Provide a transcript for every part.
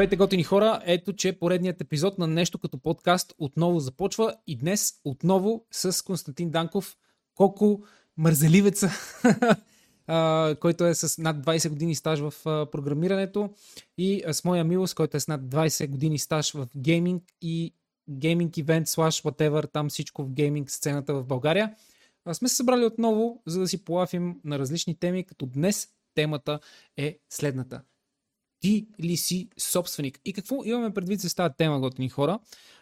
Здравейте, готини хора! Ето, че поредният епизод на нещо като подкаст отново започва и днес отново с Константин Данков, колко мързеливеца, който е с над 20 години стаж в програмирането и с моя милост, който е с над 20 години стаж в гейминг и гейминг ивент, слаш, whatever, там всичко в гейминг сцената в България. Сме се събрали отново, за да си полафим на различни теми, като днес темата е следната ти ли си собственик? И какво имаме предвид с тази тема, готини хора?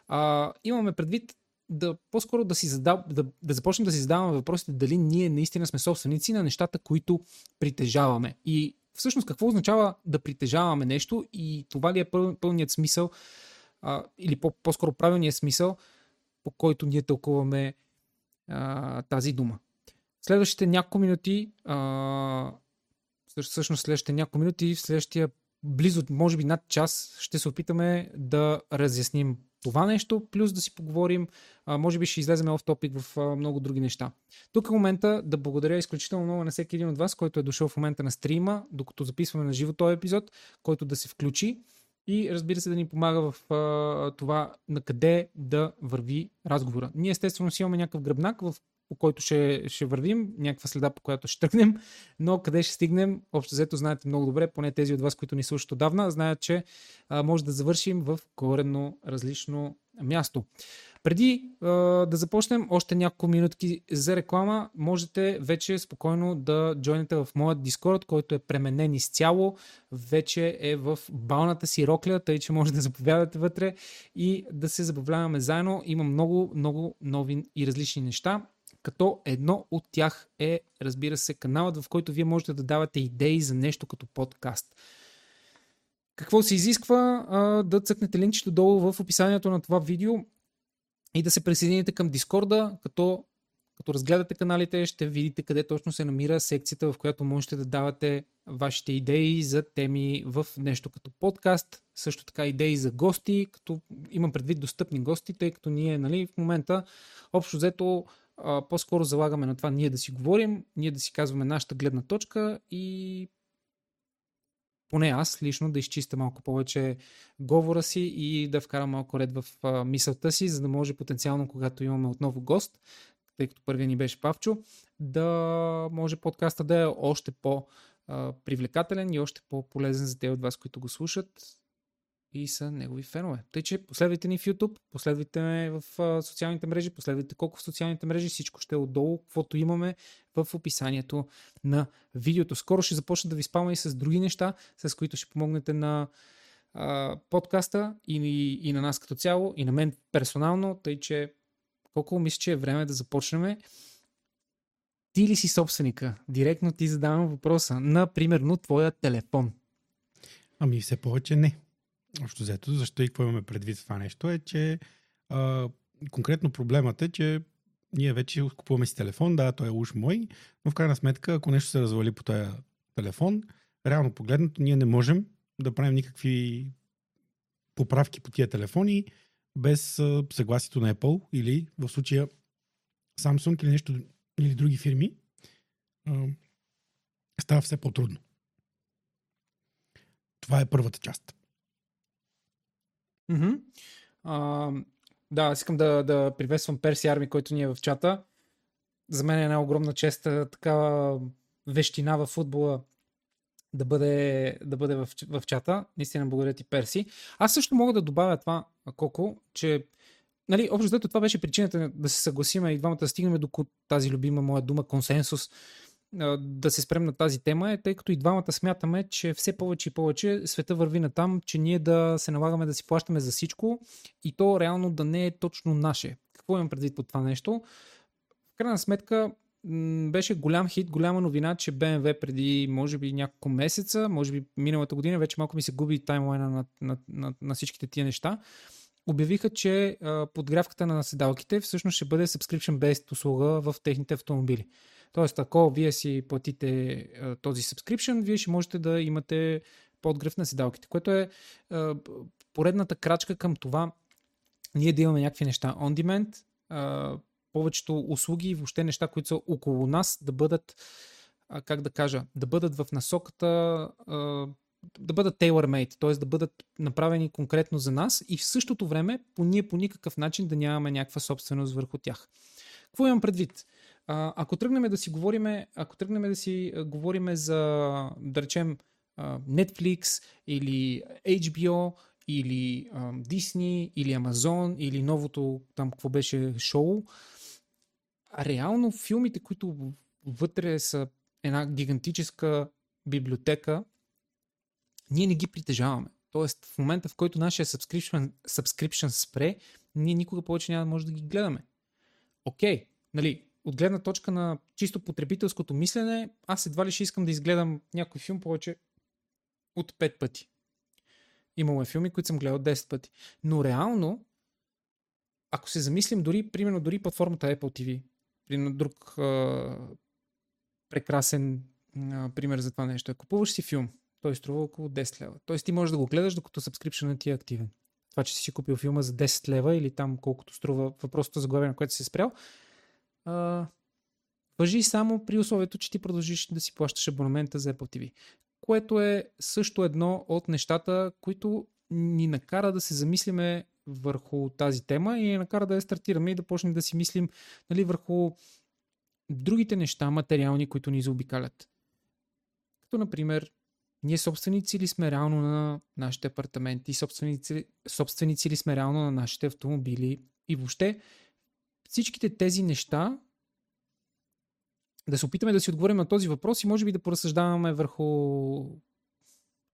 А, имаме предвид да по-скоро да, си задав, да, да започнем да си задаваме въпросите дали ние наистина сме собственици на нещата, които притежаваме. И всъщност какво означава да притежаваме нещо и това ли е пъл, пълният смисъл а, или по- по-скоро правилният смисъл, по който ние тълкуваме а, тази дума. Следващите няколко минути, а, всъщност следващите няколко минути, в следващия близо, може би над час, ще се опитаме да разясним това нещо, плюс да си поговорим, а, може би ще излеземе в топик в а, много други неща. Тук е момента да благодаря изключително много на всеки един от вас, който е дошъл в момента на стрима, докато записваме на живо този епизод, който да се включи и разбира се да ни помага в а, това на къде да върви разговора. Ние естествено си имаме някакъв гръбнак, в по който ще, ще вървим, някаква следа, по която ще тръгнем, но къде ще стигнем, общо взето знаете много добре, поне тези от вас, които ни слушат отдавна, знаят, че а, може да завършим в коренно различно място. Преди а, да започнем още няколко минутки за реклама, можете вече спокойно да джойнете в моят Discord, който е пременен изцяло. Вече е в балната си рокля, тъй че може да заповядате вътре и да се забавляваме заедно. Има много, много нови и различни неща като едно от тях е, разбира се, каналът, в който вие можете да давате идеи за нещо като подкаст. Какво се изисква? Да цъкнете линчето долу в описанието на това видео и да се присъедините към Дискорда, като, като разгледате каналите, ще видите къде точно се намира секцията, в която можете да давате вашите идеи за теми в нещо като подкаст, също така идеи за гости, като имам предвид достъпни гости, тъй като ние нали, в момента общо взето а, по-скоро залагаме на това ние да си говорим, ние да си казваме нашата гледна точка и поне аз лично да изчистя малко повече говора си и да вкарам малко ред в а, мисълта си, за да може потенциално, когато имаме отново гост, тъй като първия ни беше Павчо, да може подкаста да е още по-привлекателен и още по-полезен за те от вас, които го слушат и са негови фенове. Тъй, че последвайте ни в YouTube, последвайте ме в социалните мрежи, последвайте колко в социалните мрежи, всичко ще е отдолу, каквото имаме в описанието на видеото. Скоро ще започна да ви спамя и с други неща, с които ще помогнете на а, подкаста и, и, и на нас като цяло, и на мен персонално, тъй, че колко мисля, че е време да започнем. Ти ли си собственика? Директно ти задавам въпроса. Например, твоя телефон. Ами все повече не. Общо взето, защо и какво имаме предвид това нещо е, че а, конкретно проблемът е, че ние вече купуваме си телефон, да, той е уж мой, но в крайна сметка, ако нещо се развали по този телефон, реално погледнато, ние не можем да правим никакви поправки по тия телефони без съгласието на Apple или в случая Samsung или нещо или други фирми. Става все по-трудно. Това е първата част. Mm-hmm. А, да, искам да, да приветствам Перси Арми, който ни е в чата. За мен е една огромна чест такава вещина в футбола да бъде, да бъде в, в чата. Наистина благодаря ти, Перси. Аз също мога да добавя това, Коко, че нали, общо това беше причината да се съгласиме и двамата да стигнем до тази любима моя дума консенсус да се спрем на тази тема е, тъй като и двамата смятаме, че все повече и повече света върви на там, че ние да се налагаме да си плащаме за всичко и то реално да не е точно наше. Какво имам предвид по това нещо? В крайна сметка беше голям хит, голяма новина, че BMW преди може би няколко месеца, може би миналата година, вече малко ми се губи таймлайна на, на, на, на всичките тия неща, обявиха, че а, подгрявката на седалките всъщност ще бъде subscription-based услуга в техните автомобили. Тоест, ако вие си платите а, този subscription, вие ще можете да имате подгрев на седалките, което е а, поредната крачка към това ние да имаме някакви неща on demand, а, повечето услуги и въобще неща, които са около нас, да бъдат, а, как да кажа, да бъдат в насоката а, да бъдат tailor-made, т.е. да бъдат направени конкретно за нас и в същото време по ние по никакъв начин да нямаме някаква собственост върху тях. Какво имам предвид? Ако тръгнем да си говориме, ако тръгнем да си говориме за, да речем, Netflix или HBO или а, Disney или Amazon или новото там какво беше шоу, реално филмите, които вътре са една гигантическа библиотека, ние не ги притежаваме. Тоест, в момента, в който нашия subscription, subscription спре, ние никога повече няма да може да ги гледаме. Окей, okay, нали, от гледна точка на чисто потребителското мислене, аз едва ли ще искам да изгледам някой филм повече от 5 пъти. Имало е филми, които съм гледал 10 пъти. Но реално, ако се замислим дори, примерно дори платформата Apple TV, примерно друг а, прекрасен а, пример за това нещо. Купуваш си филм, той струва около 10 лева. Тоест ти можеш да го гледаш, докато subscription ти е активен. Това, че си купил филма за 10 лева или там колкото струва въпросното заглавие, на което си спрял, а, въжи само при условието, че ти продължиш да си плащаш абонамента за Apple TV. Което е също едно от нещата, които ни накара да се замислиме върху тази тема и ни накара да я стартираме и да почнем да си мислим нали, върху другите неща, материални, които ни заобикалят. Като, например, ние собственици ли сме реално на нашите апартаменти, собственици, собственици ли сме реално на нашите автомобили и въобще всичките тези неща да се опитаме да си отговорим на този въпрос и може би да поразсъждаваме върху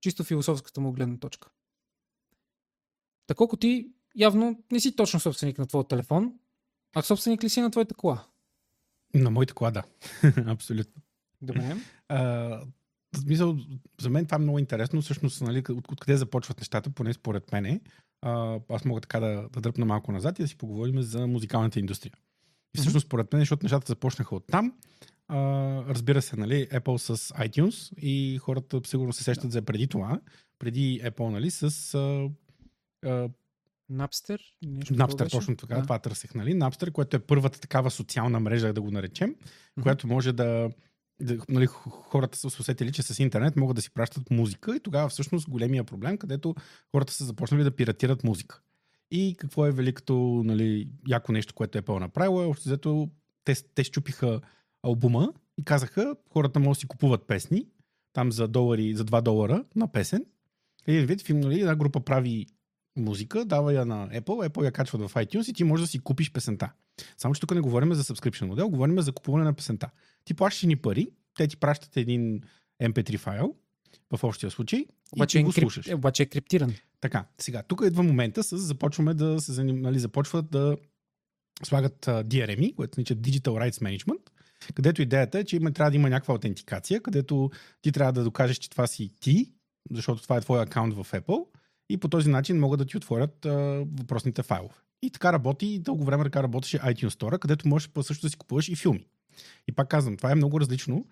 чисто философската му гледна точка. Таколко ти явно не си точно собственик на твоя телефон, а собственик ли си на твоята кола? На моята кола, да. Абсолютно. Добре. А, за мен това е много интересно. Всъщност, нали, от, откъде започват нещата, поне според мене. А, аз мога така да, да дръпна малко назад и да си поговорим за музикалната индустрия. И всъщност, според мен, защото нещата започнаха от там, а, разбира се, нали, Apple с iTunes и хората сигурно се сещат за преди това, преди Apple, нали, с а, а, Napster? Napster, точно така, да. това търсех, нали? Napster, което е първата такава социална мрежа, да го наречем, mm-hmm. която може да, да нали, хората са усетили, че с интернет могат да си пращат музика и тогава всъщност големия проблем, където хората са започнали да пиратират музика. И какво е великото, нали, яко нещо, което Apple направило е, общо взето, те, те щупиха албума и казаха, хората могат да си купуват песни, там за, долари, за 2 долара на песен. Един вид, филм, нали, една група прави музика, дава я на Apple, Apple я качва в iTunes и ти можеш да си купиш песента. Само, че тук не говорим за subscription модел, говорим за купуване на песента. Ти плащаш ни пари, те ти пращат един MP3 файл, в общия случай, обаче и ти го слушаш. Обаче е криптиран. Така, сега, тук идва момента с започваме да се нали, започват да слагат uh, DRM, което нарича Digital Rights Management, където идеята е, че има, трябва да има някаква аутентикация, където ти трябва да докажеш, че това си ти, защото това е твой акаунт в Apple и по този начин могат да ти отворят а, въпросните файлове. И така работи, и дълго време така работеше iTunes Store, където можеш също да си купуваш и филми. И пак казвам, това е много различно.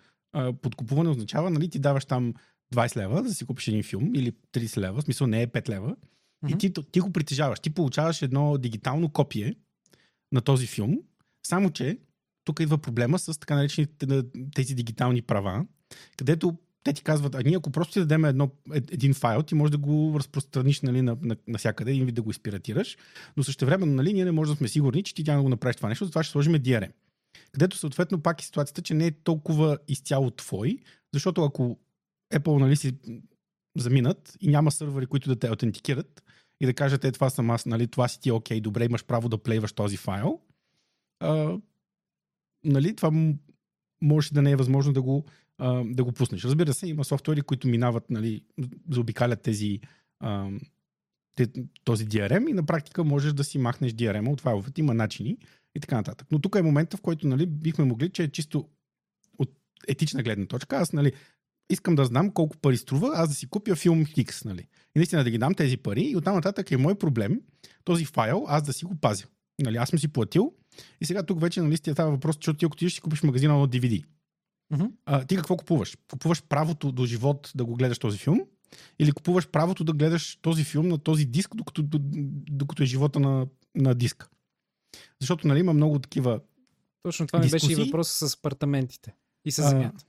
Подкупуване означава, нали, ти даваш там 20 лева да си купиш един филм или 30 лева, в смисъл не е 5 лева, mm-hmm. и ти, ти го притежаваш. Ти получаваш едно дигитално копие на този филм, само че тук идва проблема с така наречените тези дигитални права, където те ти казват, а ние ако просто ти дадем едно, един файл, ти можеш да го разпространиш нали, на, на, навсякъде и да го изпиратираш, но също време нали, ние не можем да сме сигурни, че ти тя да го направиш това нещо, затова ще сложим DRM. Където съответно пак е ситуацията, че не е толкова изцяло твой, защото ако Apple нали, си заминат и няма сървъри, които да те аутентикират и да кажат, е това съм аз, нали, това си ти е окей, добре, имаш право да плейваш този файл, а, нали, това може да не е възможно да го да го пуснеш. Разбира се, има софтуери, които минават, нали, заобикалят тези, този DRM и на практика можеш да си махнеш DRM от файловете. Има начини и така нататък. Но тук е момента, в който нали, бихме могли, че е чисто от етична гледна точка. Аз нали, искам да знам колко пари струва, аз да си купя филм X. Нали. И наистина да ги дам тези пари и оттам нататък е мой проблем този файл аз да си го пазя. Нали, аз съм си платил и сега тук вече нали, става въпрос, че ти ако ти ще си купиш магазина на DVD, Mm-hmm. А, ти какво купуваш? Купуваш правото до живот да го гледаш този филм? Или купуваш правото да гледаш този филм на този диск, докато, докато е живота на, на диска? Защото нали, има много такива. Точно това ми беше и въпрос с апартаментите и с земята.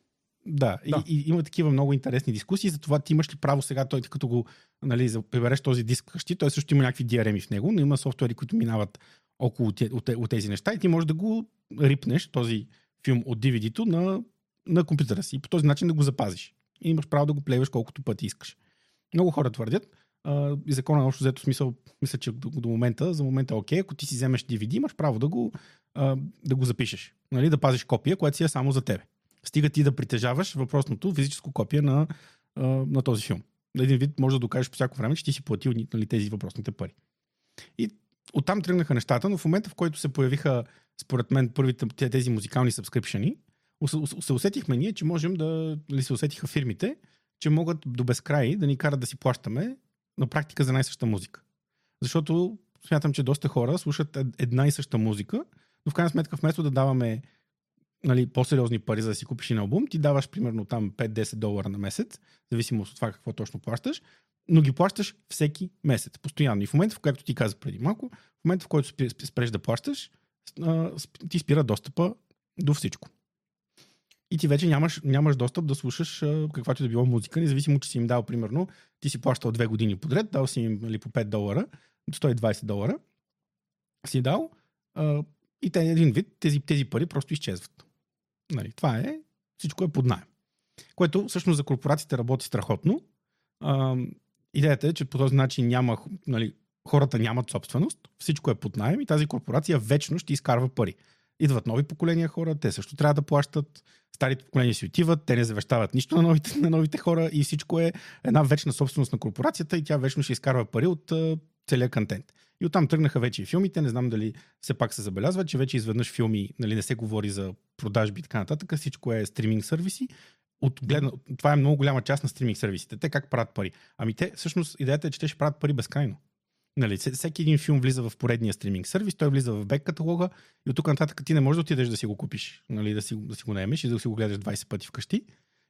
Да, Да. И, и, има такива много интересни дискусии, затова ти имаш ли право сега, той като го нали, за- прибереш този диск вкъщи, той също има някакви DRM в него, но има софтуери, които минават около те, от, от тези неща и ти можеш да го рипнеш, този филм от DVD-то на, на компютъра си и по този начин да го запазиш. И имаш право да го плейваш колкото пъти искаш. Много хора твърдят, а, и закона на общо взето смисъл, мисля, че до, до момента, за момента е окей, ако ти си вземеш DVD, имаш право да го, а, да го запишеш, нали, да пазиш копия, което си е само за тебе. Стига ти да притежаваш въпросното физическо копие на, а, на този филм. На един вид може да докажеш по всяко време, че ти си платил нали, тези въпросните пари. И оттам тръгнаха нещата, но в момента, в който се появиха, според мен, първите те- тези музикални сабскрипшени, се усетихме ние, че можем да, нали, се усетиха фирмите, че могат до безкрай да ни карат да си плащаме на практика за най-съща музика. Защото смятам, че доста хора слушат ед- една и съща музика, но в крайна сметка вместо да даваме нали, по-сериозни пари за да си купиш един албум, ти даваш примерно там 5-10 долара на месец, зависимо от това какво точно плащаш, но ги плащаш всеки месец, постоянно. И в момента, в който ти каза преди малко, в момента, в който спреш да плащаш, ти спира достъпа до всичко. И ти вече нямаш, нямаш достъп да слушаш каквато да било музика, независимо, че си им дал, примерно, ти си плащал две години подред, дал си им нали, по 5 долара, 120 долара, си дал а, и те един вид, тези, тези пари просто изчезват. Нали, това е, всичко е под найем. Което всъщност за корпорациите работи страхотно. А, идеята е, че по този начин няма, нали, хората нямат собственост, всичко е под найем и тази корпорация вечно ще изкарва пари. Идват нови поколения хора, те също трябва да плащат, старите поколения си отиват, те не завещават нищо на новите, на новите хора и всичко е една вечна собственост на корпорацията и тя вечно ще изкарва пари от а, целия контент. И оттам тръгнаха вече и филмите. Не знам дали все пак се забелязва, че вече изведнъж филми, нали, не се говори за продажби и така нататък. Всичко е стриминг сервиси. От гледна, това е много голяма част на стриминг сервисите. Те как правят пари? Ами те, всъщност, идеята е, че те ще правят пари безкрайно. Нали, всеки- един филм влиза в поредния стриминг сервис, той влиза в бек каталога и от тук нататък ти не можеш да отидеш да си го купиш, нали, да, си, да си го наемеш и да си го гледаш 20 пъти вкъщи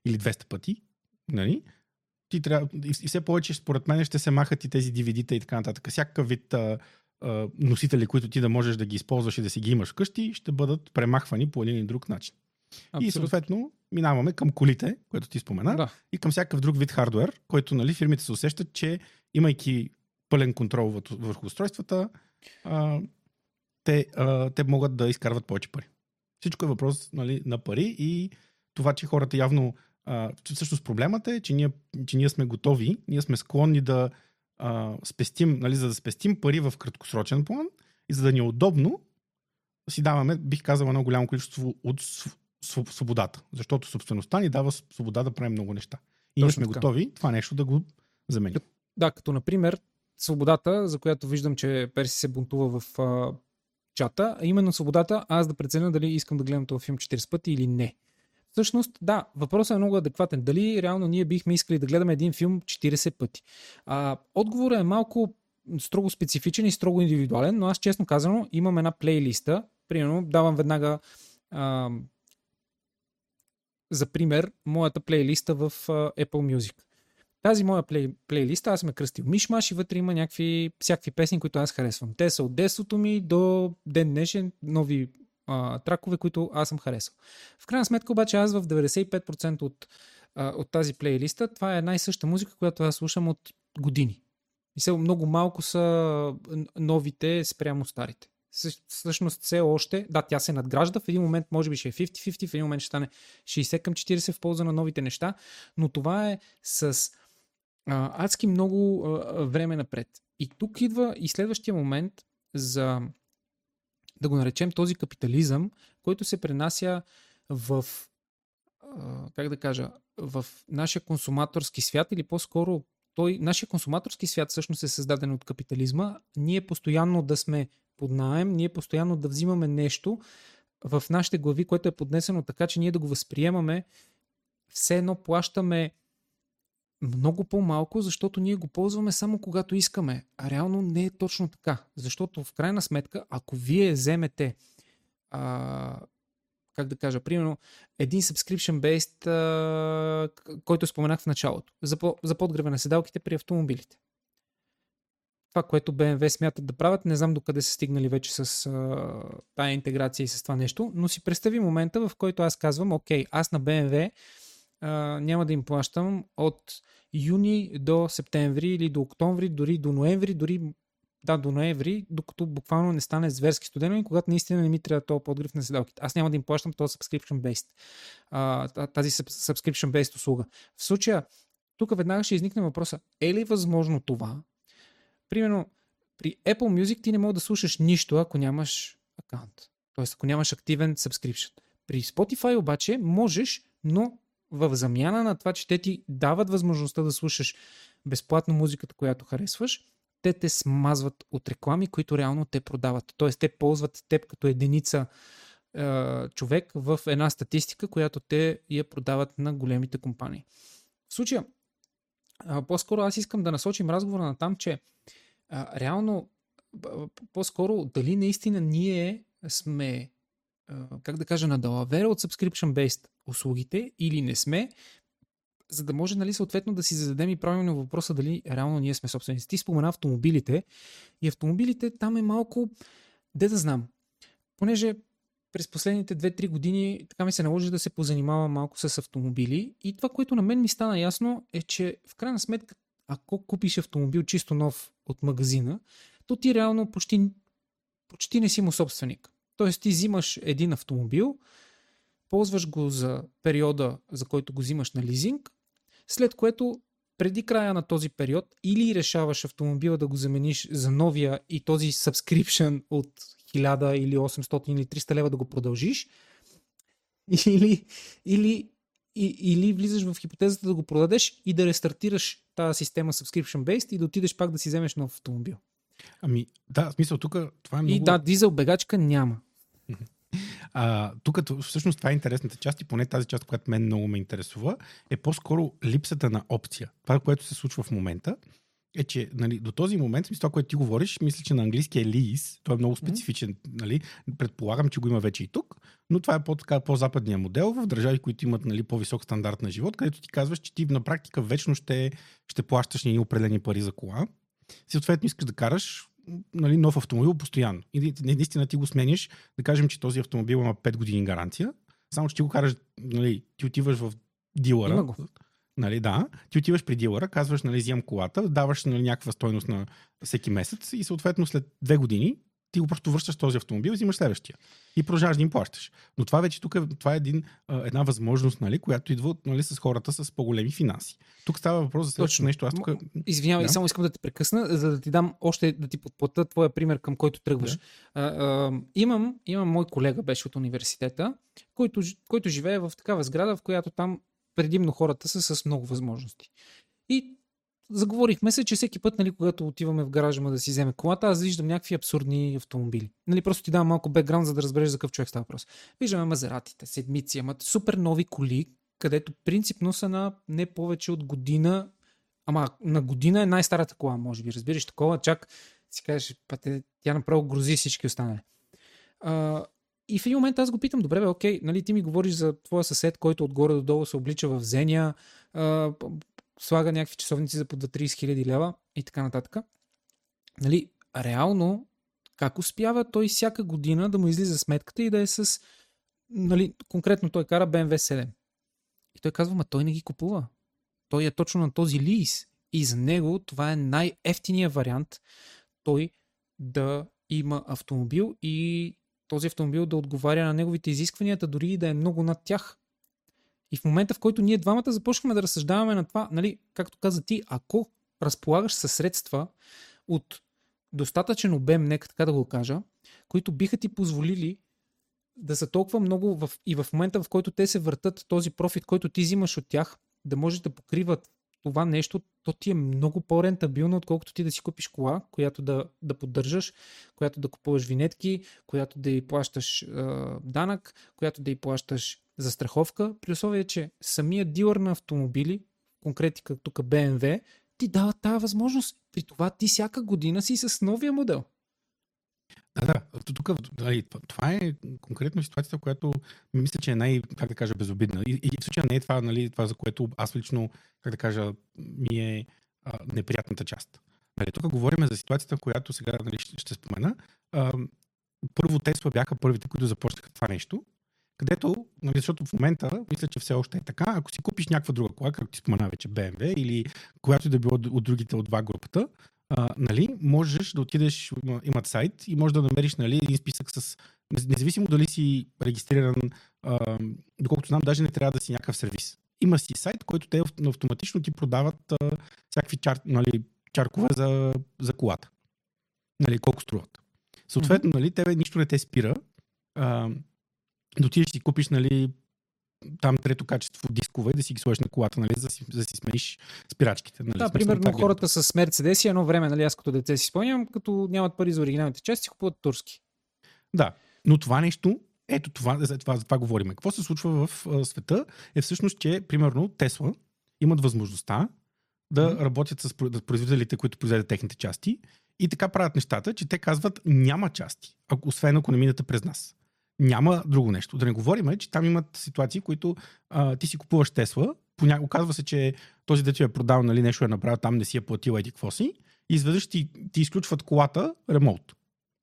или 200 пъти. Нали? Ти трябва, и, все повече, според мен, ще се махат и тези DVD-та и така нататък. Всякакъв вид а, а, носители, които ти да можеш да ги използваш и да си ги имаш вкъщи, ще бъдат премахвани по един или друг начин. И съответно минаваме към колите, което ти спомена, Да. и към всякакъв друг вид хардвер, който нали, фирмите се усещат, че имайки пълен контрол върху- устройствата, а, те, а, те могат да изкарват повече пари. Всичко е въпрос нали, на пари и това, че хората явно. А, всъщност проблемът е, че ние, че ние сме готови, ние сме склонни да а, спестим, нали, за да спестим пари в краткосрочен план и за да ни е удобно, си даваме, бих казал, едно голямо количество от св- св- свободата. Защото собствеността ни дава свобода да правим много неща. И ние сме така. готови това нещо да го заменим. Да, като например свободата, за която виждам, че Перси се бунтува в а, чата, а именно свободата аз да преценя дали искам да гледам този филм 40 пъти или не. Всъщност, да, въпросът е много адекватен. Дали реално ние бихме искали да гледаме един филм 40 пъти? А, отговорът е малко строго специфичен и строго индивидуален, но аз честно казано имам една плейлиста. Примерно, давам веднага а, за пример моята плейлиста в а, Apple Music. Тази моя плей, плейлиста аз ме кръстил Мишмаш и вътре има някакви, всякакви песни, които аз харесвам. Те са от детството ми до ден днешен, нови а, тракове, които аз съм харесал. В крайна сметка обаче аз в 95% от, а, от тази плейлиста, това е една и съща музика, която аз слушам от години. И все много малко са новите спрямо старите. Съ- Всъщност все още, да, тя се надгражда, в един момент може би ще е 50-50, в един момент ще стане 60 към 40 в полза на новите неща, но това е с а, адски много а, време напред. И тук идва и следващия момент за да го наречем този капитализъм, който се пренася в а, как да кажа, в нашия консуматорски свят или по-скоро той, нашия консуматорски свят всъщност е създаден от капитализма. Ние постоянно да сме под найем, ние постоянно да взимаме нещо в нашите глави, което е поднесено така, че ние да го възприемаме, все едно плащаме много по-малко, защото ние го ползваме само когато искаме. А реално не е точно така. Защото в крайна сметка, ако вие вземете а, как да кажа, примерно един subscription-based, а, който споменах в началото, за, по, за подгрева на седалките при автомобилите. Това, което BMW смятат да правят, не знам докъде са стигнали вече с а, тая интеграция и с това нещо, но си представи момента, в който аз казвам, окей, аз на BMW няма да им плащам от юни до септември или до октомври, дори до ноември, дори да, до ноември, докато буквално не стане зверски студено и когато наистина не ми трябва този подгрев на седалките. Аз няма да им плащам този subscription-based, тази subscription-based услуга. В случая, тук веднага ще изникне въпроса, е ли възможно това? Примерно, при Apple Music ти не можеш да слушаш нищо, ако нямаш акаунт. Тоест, ако нямаш активен subscription. При Spotify обаче можеш, но в замяна на това, че те ти дават възможността да слушаш безплатно музиката, която харесваш, те те смазват от реклами, които реално те продават. Тоест, те ползват теб като единица е, човек в една статистика, която те я продават на големите компании. В случая, е, по-скоро аз искам да насочим разговора на там, че е, реално, по-скоро, дали наистина ние сме как да кажа, на далавера от subscription-based услугите или не сме, за да може, нали, съответно да си зададем и правилно въпроса дали реално ние сме собственици. Ти спомена автомобилите и автомобилите там е малко, де да знам, понеже през последните 2-3 години така ми се наложи да се позанимавам малко с автомобили и това, което на мен ми стана ясно е, че в крайна сметка, ако купиш автомобил чисто нов от магазина, то ти реално почти, почти не си му собственик. Тоест ти взимаш един автомобил, ползваш го за периода, за който го взимаш на лизинг, след което преди края на този период или решаваш автомобила да го замениш за новия и този subscription от 1000 или 800 или 300 лева да го продължиш, или, или, и, или влизаш в хипотезата да го продадеш и да рестартираш тази система subscription-based и да отидеш пак да си вземеш нов автомобил. Ами, да, в смисъл, тук това е много... И да, дизел бегачка няма. А, тук всъщност това е интересната част и поне тази част, която мен много ме интересува, е по-скоро липсата на опция. Това, което се случва в момента, е, че нали, до този момент, смисъл, това, което ти говориш, мисля, че на английски е lease. Той е много специфичен. Нали? Предполагам, че го има вече и тук, но това е по-така, по-западния модел в държави, които имат нали, по-висок стандарт на живот, където ти казваш, че ти на практика вечно ще, ще плащаш ни определени пари за кола. Съответно, искаш да караш нали, нов автомобил постоянно. И наистина ти го смениш, да кажем, че този автомобил има 5 години гаранция, само че ти го караш, нали, ти отиваш в дилъра. Има го. Нали, да, ти отиваш при дилъра, казваш, нали, взимам колата, даваш нали, някаква стойност на всеки месец и съответно след две години ти го просто връщаш този автомобил, взимаш следващия и продължаваш да им плащаш. Но това вече тук е, това е един, една възможност, нали, която идва нали, с хората с по-големи финанси. Тук става въпрос за следващото нещо. Аз тук... Извинявай, да. само искам да те прекъсна, за да ти дам още да ти подплата твоя пример, към който тръгваш. Да. А, а, имам, имам мой колега, беше от университета, който, който живее в такава сграда, в която там предимно хората са с много възможности. И заговорихме се, че всеки път, нали, когато отиваме в гаража да си вземе колата, аз виждам някакви абсурдни автомобили. Нали, просто ти давам малко бекграунд, за да разбереш за какъв човек става въпрос. Виждаме мазератите, седмици, ама супер нови коли, където принципно са на не повече от година, ама на година е най-старата кола, може би. Разбираш такова, чак си кажеш, пъте, тя направо грози всички останали. А, и в един момент аз го питам, добре, бе, окей, нали, ти ми говориш за твоя съсед, който отгоре до долу се облича в Зения, а, слага някакви часовници за по 30 хиляди лева и така нататък. Нали, реално, как успява той всяка година да му излиза сметката и да е с, нали, конкретно той кара BMW 7. И той казва, ма той не ги купува. Той е точно на този лиз. И за него това е най-ефтиният вариант той да има автомобил и този автомобил да отговаря на неговите изискванията, дори и да е много над тях. И в момента, в който ние двамата започнахме да разсъждаваме на това, нали, както каза ти, ако разполагаш със средства от достатъчен обем, нека така да го кажа, които биха ти позволили да са толкова много в, и в момента, в който те се въртат този профит, който ти взимаш от тях, да можеш да покриват това нещо, то ти е много по-рентабилно, отколкото ти да си купиш кола, която да, да поддържаш, която да купуваш винетки, която да й плащаш е, данък, която да й плащаш за страховка, при условие, че самият дилър на автомобили, конкретика тук BMW, ти дава тази възможност. При това ти всяка година си с новия модел. Да, да. Тук, нали, това е конкретно ситуацията, която мисля, че е най, как да кажа, безобидна. И, и в случая не е това, нали, това, за което аз лично, как да кажа, ми е а, неприятната част. Нали, тук говорим за ситуацията, която сега нали, ще, ще спомена. А, първо Тесла бяха първите, които започнаха това нещо където, нали, защото в момента, мисля, че все още е така, ако си купиш някаква друга кола, както ти спомена вече BMW или която и да било от другите от два групата, а, нали, можеш да отидеш, имат сайт и можеш да намериш нали, един списък с, независимо дали си регистриран, а, доколкото знам, даже не трябва да си някакъв сервис. Има си сайт, който те автоматично ти продават а, всякакви чар, нали, чаркове за, за колата. Нали, колко струват. Съответно, нали, тебе нищо не те спира. А, да отидеш си купиш нали, там трето качество дискове да си ги сложиш на колата, нали, за, да си, за да си смениш спирачките. Нали, да, примерно хората с Мерцедеси едно време, нали, аз като дете си спомням, като нямат пари за оригиналните части, си купуват турски. Да, но това нещо, ето това, за това, за това говорим. Какво се случва в а, света е всъщност, че примерно Тесла имат възможността да mm-hmm. работят с производителите, които произведат техните части и така правят нещата, че те казват няма части, ако, освен ако не минете през нас. Няма друго нещо. Да не говорим, че там имат ситуации, които а, ти си купуваш Тесла, поня... оказва се, че този дето е продал, нали, нещо е направил, там не си е платил еди какво си, и изведнъж ти, ти изключват колата ремонт.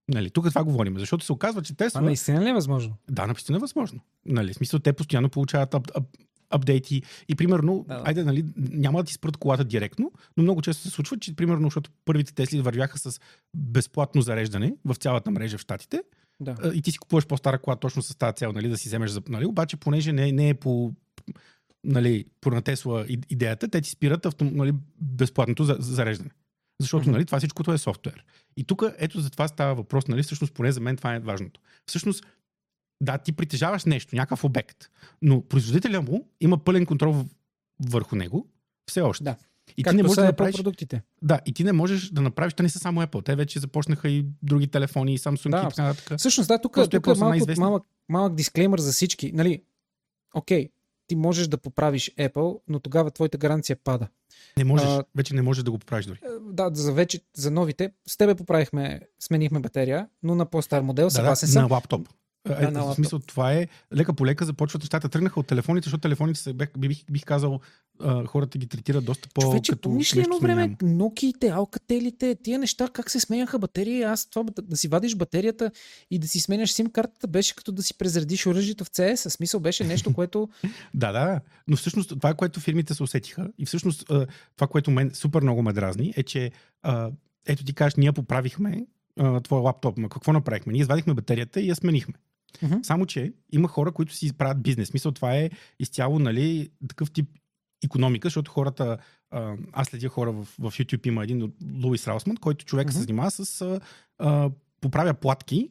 Нали, тук това говорим, защото се оказва, че Тесла... А наистина ли е възможно? Да, наистина е възможно. Нали, в смисъл, те постоянно получават ап, ап, апдейти и примерно, да. айде, нали, няма да ти спрат колата директно, но много често се случва, че примерно, защото първите Тесли вървяха с безплатно зареждане в цялата мрежа в Штатите, да. И ти си купуваш по-стара кола точно с тази цел, нали, да си вземеш за... Нали, обаче, понеже не, не е по нали, на Тесла идеята, те ти спират авто, нали, безплатното зареждане. Защото mm-hmm. нали, това всичкото е софтуер. И тук ето за това става въпрос, нали, всъщност поне за мен това е важното. Всъщност, да, ти притежаваш нещо, някакъв обект, но производителя му има пълен контрол върху него, все още. Да. И ти не можеш да направиш... продуктите. Да, и ти не можеш да направиш, те не са само Apple, те вече започнаха и други телефони, и Samsung да, и така нататък. Всъщност, да, тук, тук е малък, малък, малък дисклеймър за всички. Нали, окей, ти можеш да поправиш Apple, но тогава твоята гаранция пада. Не можеш, а, вече не можеш да го поправиш дори. Е, да, за, вече, за новите, с тебе поправихме, сменихме батерия, но на по-стар модел, да, съгласен да, съм. На лаптоп. Е, да, в смисъл, това е лека по лека започват нещата. Тръгнаха от телефоните, защото телефоните се, бих, бих казал, хората ги третират доста по Човече, като помниш ли едно време Нокиите, алкателите, тия неща, как се сменяха батерии? Аз това да, да си вадиш батерията и да си сменяш сим картата беше като да си презредиш оръжието в CS. Смисъл беше нещо, което... да, да, но всъщност това, което фирмите се усетиха и всъщност това, което мен супер много ме дразни, е, че ето ти кажеш, ние поправихме твоя лаптоп. Но какво направихме? Ние извадихме батерията и я сменихме. Uh-huh. Само, че има хора, които си правят бизнес. Мисъл, това е изцяло нали, такъв тип економика, защото хората, аз следя хора в, в YouTube, има един от Луис Раусман, който човек uh-huh. се занимава с а, поправя платки,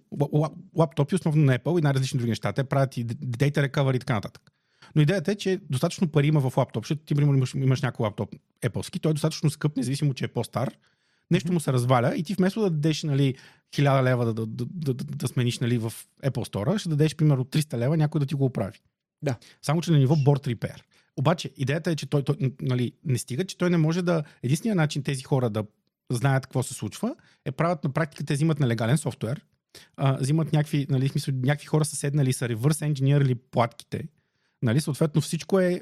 лаптопи, основно на Apple и най-различни други неща. Те правят и data recovery и така нататък. Но идеята е, че достатъчно пари има в лаптоп, защото ти имаш, имаш някой лаптоп Apple, той е достатъчно скъп, независимо, че е по-стар. Нещо му се разваля и ти вместо да дадеш нали, 1000 лева да, да, да, да, да, смениш нали, в Apple Store, ще дадеш примерно 300 лева някой да ти го оправи. Да. Само, че на ниво board repair. Обаче, идеята е, че той, той нали, не стига, че той не може да... Единственият начин тези хора да знаят какво се случва, е правят на практика, те взимат нелегален софтуер, а, взимат някакви, нали, смисъл, някакви хора са седнали, са ревърс или платките, нали, съответно всичко е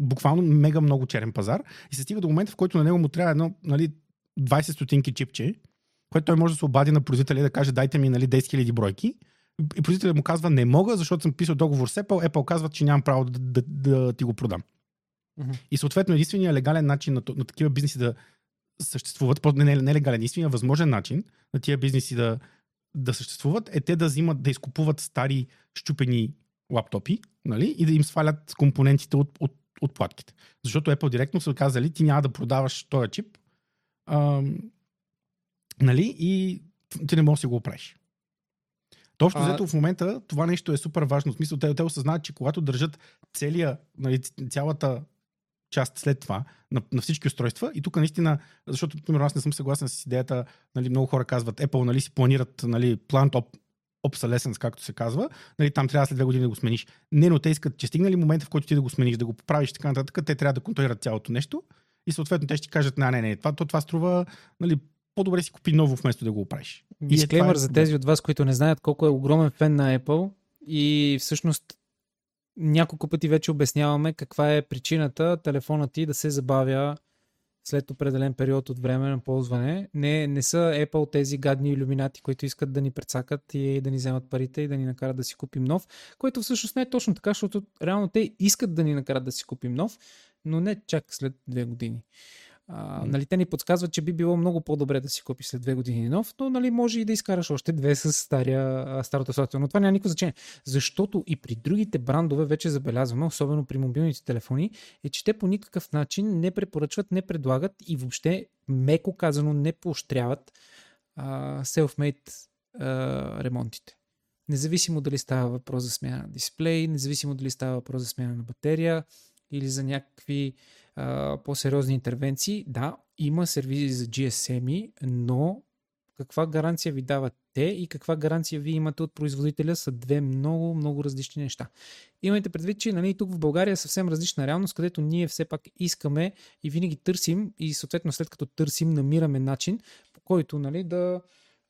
буквално мега много черен пазар и се стига до момента, в който на него му трябва едно нали, 20 стотинки чипче, което той може да се обади на производителя и да каже дайте ми нали, 10 000 бройки и производителят му казва не мога, защото съм писал договор с Apple, Apple казва, че нямам право да, да, да, ти го продам. Uh-huh. И съответно единственият легален начин на, на такива бизнеси да съществуват, не, не, не легален, единственият възможен начин на тия бизнеси да, да съществуват е те да взимат, да изкупуват стари щупени лаптопи нали, и да им свалят компонентите от, от, от платките. Защото Apple директно са казали, ти няма да продаваш този чип ам, нали, и ти не можеш да си го оправиш. Точно взето в момента това нещо е супер важно. В смисъл, те, те осъзнават, че когато държат целия, нали, цялата част след това на, на всички устройства. И тук наистина, защото, примерно, аз не съм съгласен с идеята, нали, много хора казват, Apple нали, си планират нали, plant op, obsolescence, както се казва, нали, там трябва след две години да го смениш. Не, но те искат, че стигнали момента, в който ти да го смениш, да го поправиш така нататък, те трябва да контролират цялото нещо и съответно те ще ти кажат, не, не, не, това, то, това струва нали, по-добре си купи ново вместо да го оправиш. Дисклеймър е, за тези от вас, които не знаят колко е огромен фен на Apple и всъщност няколко пъти вече обясняваме каква е причината телефона ти да се забавя след определен период от време на ползване. Не, не са Apple тези гадни иллюминати, които искат да ни прецакат и да ни вземат парите и да ни накарат да си купим нов, което всъщност не е точно така, защото реално те искат да ни накарат да си купим нов, но не чак след две години. А, нали, те ни подсказват, че би било много по-добре да си купиш след две години нов, но нали, може и да изкараш още две с стария, старото софтуер. Но това няма никакво значение. Защото и при другите брандове вече забелязваме, особено при мобилните телефони, е, че те по никакъв начин не препоръчват, не предлагат и въобще, меко казано, не поощряват а, self-made а, ремонтите. Независимо дали става въпрос за смяна на дисплей, независимо дали става въпрос за смяна на батерия или за някакви по-сериозни интервенции, да, има сервизи за GSM, но каква гаранция ви дават те и каква гаранция ви имате от производителя са две много, много различни неща. Имайте предвид, че нали, тук в България е съвсем различна реалност, където ние все пак искаме и винаги търсим и съответно след като търсим, намираме начин, по който нали, да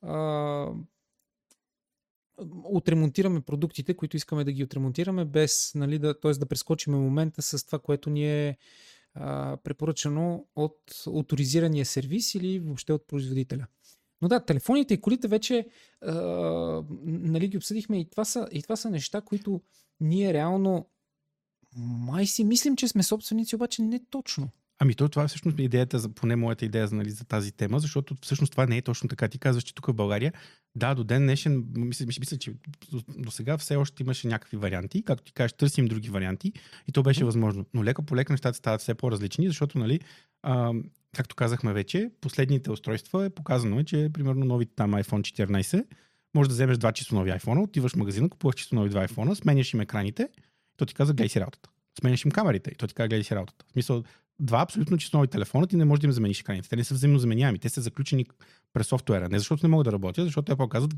а, отремонтираме продуктите, които искаме да ги отремонтираме, без нали, да, т.е. да прескочиме момента с това, което ни е а, препоръчано от авторизирания сервис или въобще от производителя. Но да, телефоните и колите вече а, нали, ги обсъдихме и това, са, и това са неща, които ние реално май си мислим, че сме собственици, обаче не точно. Ами то това е всъщност идеята, за, поне моята идея нали, за тази тема, защото всъщност това не е точно така. Ти казваш, че тук в България, да, до ден днешен, мисля, мисля, че до, сега все още имаше някакви варианти. Както ти кажеш, търсим други варианти и то беше възможно. Но лека по лека нещата стават все по-различни, защото, нали, а, както казахме вече, последните устройства е показано, че примерно новите там iPhone 14 може да вземеш два чисто нови iPhone, отиваш в магазина, купуваш чисто нови два iPhone, сменяш им екраните, то ти каза, гледай си работата. Сменяш им камерите и то ти каза, гледай си работата. В смисъл, два абсолютно чисто нови телефона, ти не можеш да им замениш екраните. Те не са взаимно заменяеми. Те са заключени през софтуера. Не защото не могат да работят, защото Apple казват,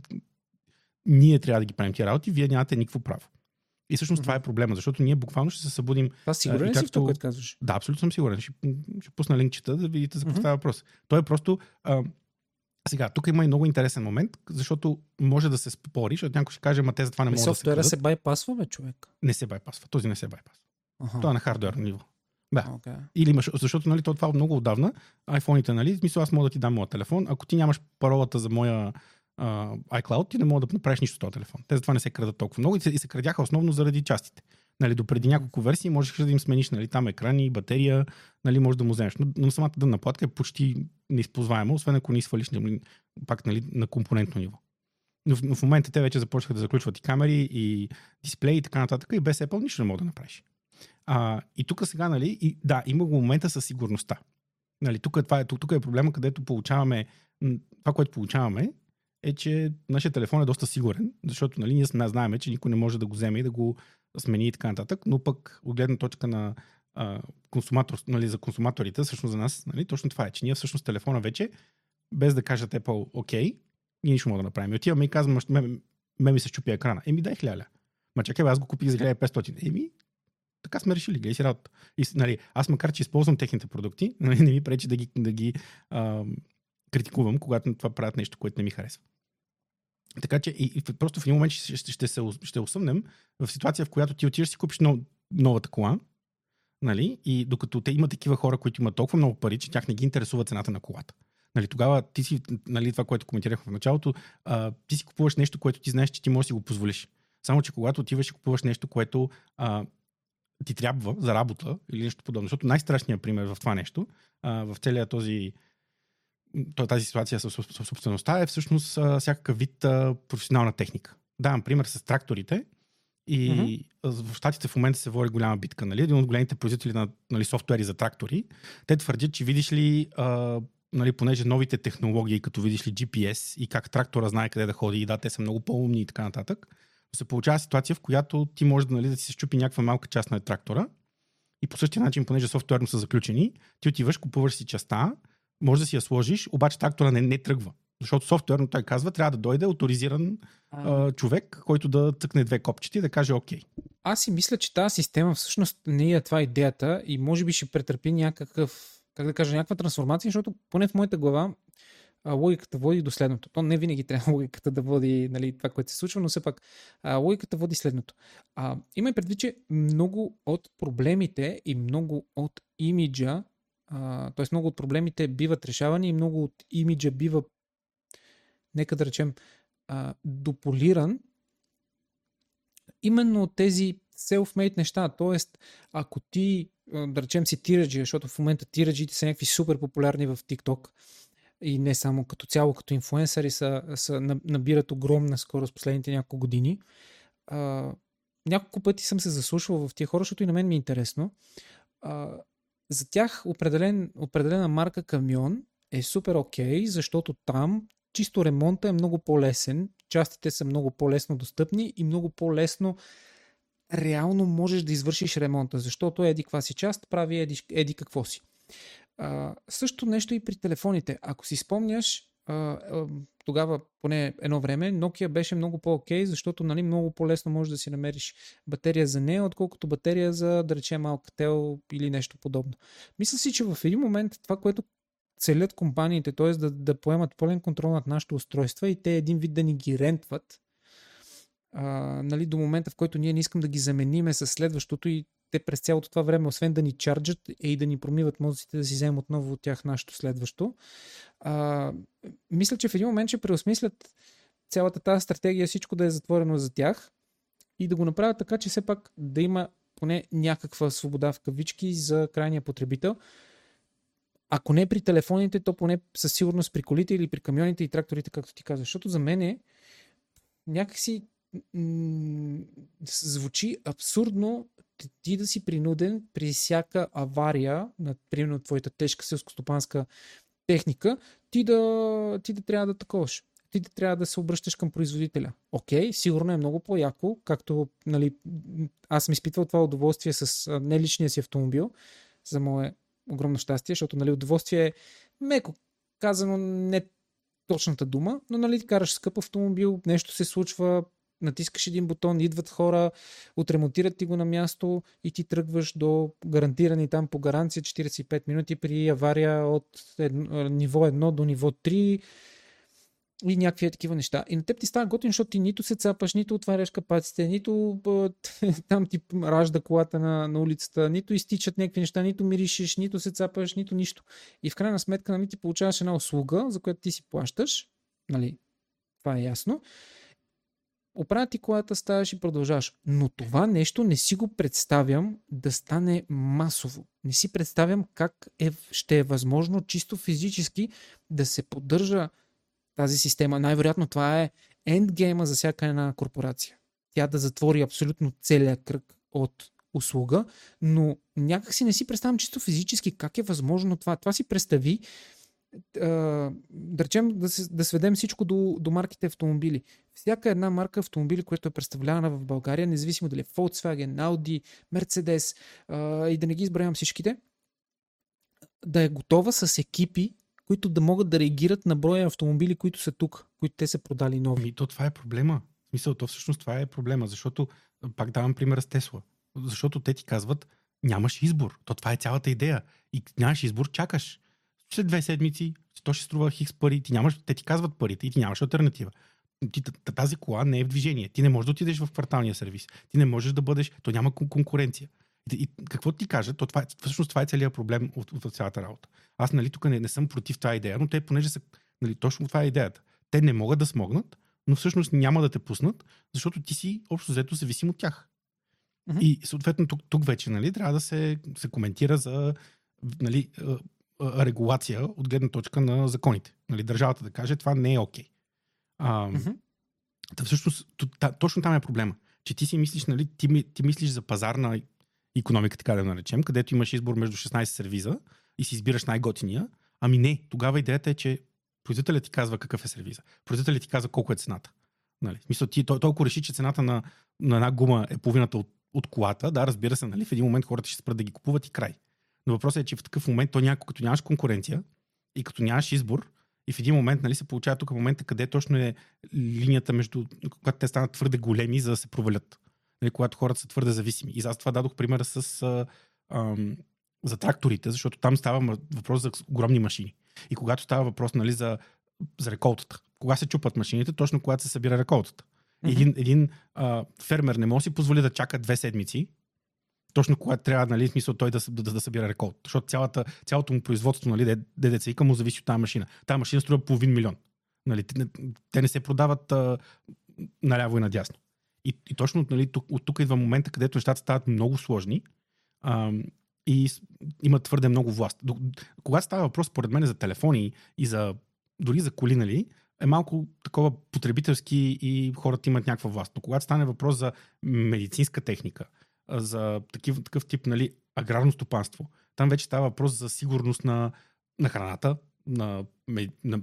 ние трябва да ги правим тия работи, вие нямате никакво право. И всъщност mm-hmm. това е проблема, защото ние буквално ще се събудим. Това сигурен ли както... си в това, което казваш? Да, абсолютно съм сигурен. Ще, ще пусна линкчета да видите за какво mm-hmm. въпрос. Той е просто. А, сега, тук има и много интересен момент, защото може да се спори, защото някой ще каже, ма те за това не могат да се Софтуера се байпасва, бе, човек? Не се байпасва. Този не се байпасва. Uh-huh. Това е на хардуер ниво. Да. Okay. Или имаш, защото нали, това е много отдавна. Айфоните, нали, смисъл аз мога да ти дам моят телефон. Ако ти нямаш паролата за моя uh, iCloud, ти не мога да направиш нищо с този телефон. Те затова не се крадат толкова много и се, и се крадяха основно заради частите. Нали, до преди няколко версии можеш да им смениш нали, там екрани, батерия, нали, може да му вземеш. Но, но самата дънна платка е почти неизползваема, освен ако не свалиш нали, пак нали, на компонентно ниво. Но в, но в момента те вече започнаха да заключват и камери, и дисплеи и така нататък, и без Apple нищо не мога да направиш. А, и тук сега, нали, и, да, има го момента със сигурността. Нали, тук, това е, тук, тук е проблема, където получаваме, това, което получаваме, е, че нашия телефон е доста сигурен, защото нали, ние знаем, че никой не може да го вземе и да го смени и така нататък, но пък от гледна точка на а, консуматор, нали, за консуматорите, всъщност за нас, нали, точно това е, че ние всъщност телефона вече, без да кажат Apple, окей, ние нищо мога да направим. И отиваме и казваме, ме, ме ми се щупи екрана. Еми дай хляля. Ма чакай, аз го купих за 1500. Еми, така сме решили, гледай си работа. И, нали, аз макар, че използвам техните продукти, нали, не ми пречи да ги, да ги а, критикувам, когато това правят нещо, което не ми харесва. Така че и, и просто в един момент ще, ще, ще, се, ще усъмнем в ситуация, в която ти отиваш си купиш нов, новата кола, нали, и докато те има такива хора, които имат толкова много пари, че тях не ги интересува цената на колата. Нали, тогава ти си, нали, това, което коментирахме в началото, а, ти си купуваш нещо, което ти знаеш, че ти можеш да си го позволиш. Само, че когато отиваш и купуваш нещо, което а, ти трябва за работа или нещо подобно. Защото най-страшният пример в това нещо, а, в целия този тази ситуация с собствеността е всъщност а, всякакъв вид а, професионална техника. Давам пример с тракторите. И mm-hmm. в Штатите в момента се води голяма битка. Нали? Един от големите производители на нали, софтуери за трактори, те твърдят, че видиш ли, а, нали, понеже новите технологии, като видиш ли GPS и как трактора знае къде да ходи, и да, те са много по-умни и така нататък, се получава ситуация, в която ти може да, нали, да си щупи някаква малка част на трактора и по същия начин, понеже софтуерно са заключени, ти отиваш, купуваш си частта, може да си я сложиш, обаче трактора не, не тръгва. Защото софтуерно той казва, трябва да дойде авторизиран а... човек, който да цъкне две копчета и да каже окей. Аз си мисля, че тази система всъщност не е това идеята и може би ще претърпи някакъв, как да кажа, някаква трансформация, защото поне в моята глава логиката води до следното. То не винаги трябва логиката да води нали, това, което се случва, но все пак а, логиката води следното. А, има и предвид, че много от проблемите и много от имиджа т.е. много от проблемите биват решавани и много от имиджа бива, нека да речем, а, дополиран именно от тези self-made неща. Тоест, ако ти, да речем си тираджи, защото в момента тираджите са някакви супер популярни в TikTok и не само като цяло, като инфуенсъри са, са набират огромна скорост последните няколко години. А, няколко пъти съм се заслушвал в тия хора, защото и на мен ми е интересно. А, за тях определен, определена марка камион е супер окей, okay, защото там чисто ремонта е много по-лесен, частите са много по-лесно достъпни и много по-лесно реално можеш да извършиш ремонта, защото еди каква си част прави еди, еди какво си. А, също нещо и при телефоните. Ако си спомняш, тогава поне едно време Nokia беше много по-окей, защото нали, много по-лесно можеш да си намериш батерия за нея, отколкото батерия за, да речем, Alcatel или нещо подобно. Мисля си, че в един момент това, което целят компаниите, т.е. Да, да поемат пълен контрол над нашите устройства и те един вид да ни ги рентват, а, нали, до момента, в който ние не искам да ги замениме с следващото и те през цялото това време, освен да ни чарджат е и да ни промиват мозъците, да си вземем отново от тях нашето следващо. А, мисля, че в един момент ще преосмислят цялата тази стратегия, всичко да е затворено за тях и да го направят така, че все пак да има поне някаква свобода в кавички за крайния потребител. Ако не при телефоните, то поне със сигурност при колите или при камионите и тракторите, както ти казваш. Защото за мен е някакси звучи абсурдно ти да си принуден при всяка авария на, примерно, твоята тежка селскостопанска техника, ти да, ти да трябва да таковаш. Ти да трябва да се обръщаш към производителя. Окей, сигурно е много по-яко, както нали, аз съм изпитвал това удоволствие с неличния си автомобил, за мое огромно щастие, защото нали, удоволствие е меко казано не точната дума, но нали, караш скъп автомобил, нещо се случва, натискаш един бутон, идват хора, отремонтират ти го на място и ти тръгваш до гарантирани там по гаранция 45 минути при авария от едно, ниво 1 до ниво 3 и някакви такива неща. И на теб ти става готин, защото ти нито се цапаш, нито отваряш капаците, нито там ти ражда колата на, на улицата, нито изтичат някакви неща, нито миришиш, нито се цапаш, нито нищо. И в крайна сметка нали, ти получаваш една услуга, за която ти си плащаш, нали, това е ясно оправя ти колата, ставаш и продължаваш. Но това нещо не си го представям да стане масово. Не си представям как е, ще е възможно чисто физически да се поддържа тази система. Най-вероятно това е ендгейма за всяка една корпорация. Тя да затвори абсолютно целият кръг от услуга, но някак си не си представям чисто физически как е възможно това. Това си представи да речем да, се, да сведем всичко до, до марките автомобили. Всяка една марка автомобили, която е представлявана в България, независимо дали е Volkswagen, Audi, Mercedes а, и да не ги избравям всичките, да е готова с екипи, които да могат да реагират на броя автомобили, които са тук, които те са продали нови. И то това е проблема. В смисъл, то всъщност това е проблема, защото, пак давам пример с Тесла, защото те ти казват, нямаш избор. То това е цялата идея. И нямаш избор, чакаш след две седмици то ще струва хикс пари, ти нямаш, те ти казват парите и ти нямаш альтернатива. Ти, тази кола не е в движение. Ти не можеш да отидеш в кварталния сервис. Ти не можеш да бъдеш, то няма конкуренция. И, и какво ти кажа, то това, е, всъщност това е целият проблем от, от, от цялата работа. Аз нали, тук не, не съм против тази идея, но те, понеже са, нали, точно това е идеята. Те не могат да смогнат, но всъщност няма да те пуснат, защото ти си общо взето зависим от тях. Mm-hmm. И съответно тук, тук вече нали, трябва да се, се коментира за нали, регулация от гледна точка на законите. Нали, държавата да каже, това не е окей. Okay. mm-hmm. всъщност, точно там е проблема. Че ти си мислиш, нали, ти, ти мислиш за пазарна економика, така да наречем, където имаш избор между 16 сервиза и си избираш най-готиния. Ами не, тогава идеята е, че производителят ти казва какъв е сервиза. Производителят ти казва колко е цената. Нали? Мисля, ти толкова реши, че цената на, на една гума е половината от, от колата, да, разбира се, нали, в един момент хората ще спрат да ги купуват и край. Но въпросът е, че в такъв момент то някой, като нямаш конкуренция и като нямаш избор, и в един момент нали, се получава тук момента, къде точно е линията между, когато те станат твърде големи, за да се провалят. Нали, когато хората са твърде зависими. И аз това дадох примера с а, а, за тракторите, защото там става въпрос за огромни машини. И когато става въпрос нали, за, за реколтата. Кога се чупат машините, точно когато се събира реколтата. Mm-hmm. Един, един а, фермер не може да си позволи да чака две седмици, точно когато трябва, нали, смисъл той да, да, да, да събира реколт. Защото цялата, цялото му производство, нали, вика, му зависи от тази машина. Тази машина струва половин милион. Нали, те, те не се продават а, наляво и надясно. И, и точно нали, тук, от тук идва момента, където нещата стават много сложни а, и има твърде много власт. Когато става въпрос, според мен, за телефони и за дори за коли, нали, е малко такова потребителски и хората имат някаква власт. Но когато стане въпрос за медицинска техника, за такив, такъв тип нали, аграрно стопанство, там вече става въпрос за сигурност на, на храната, на, на,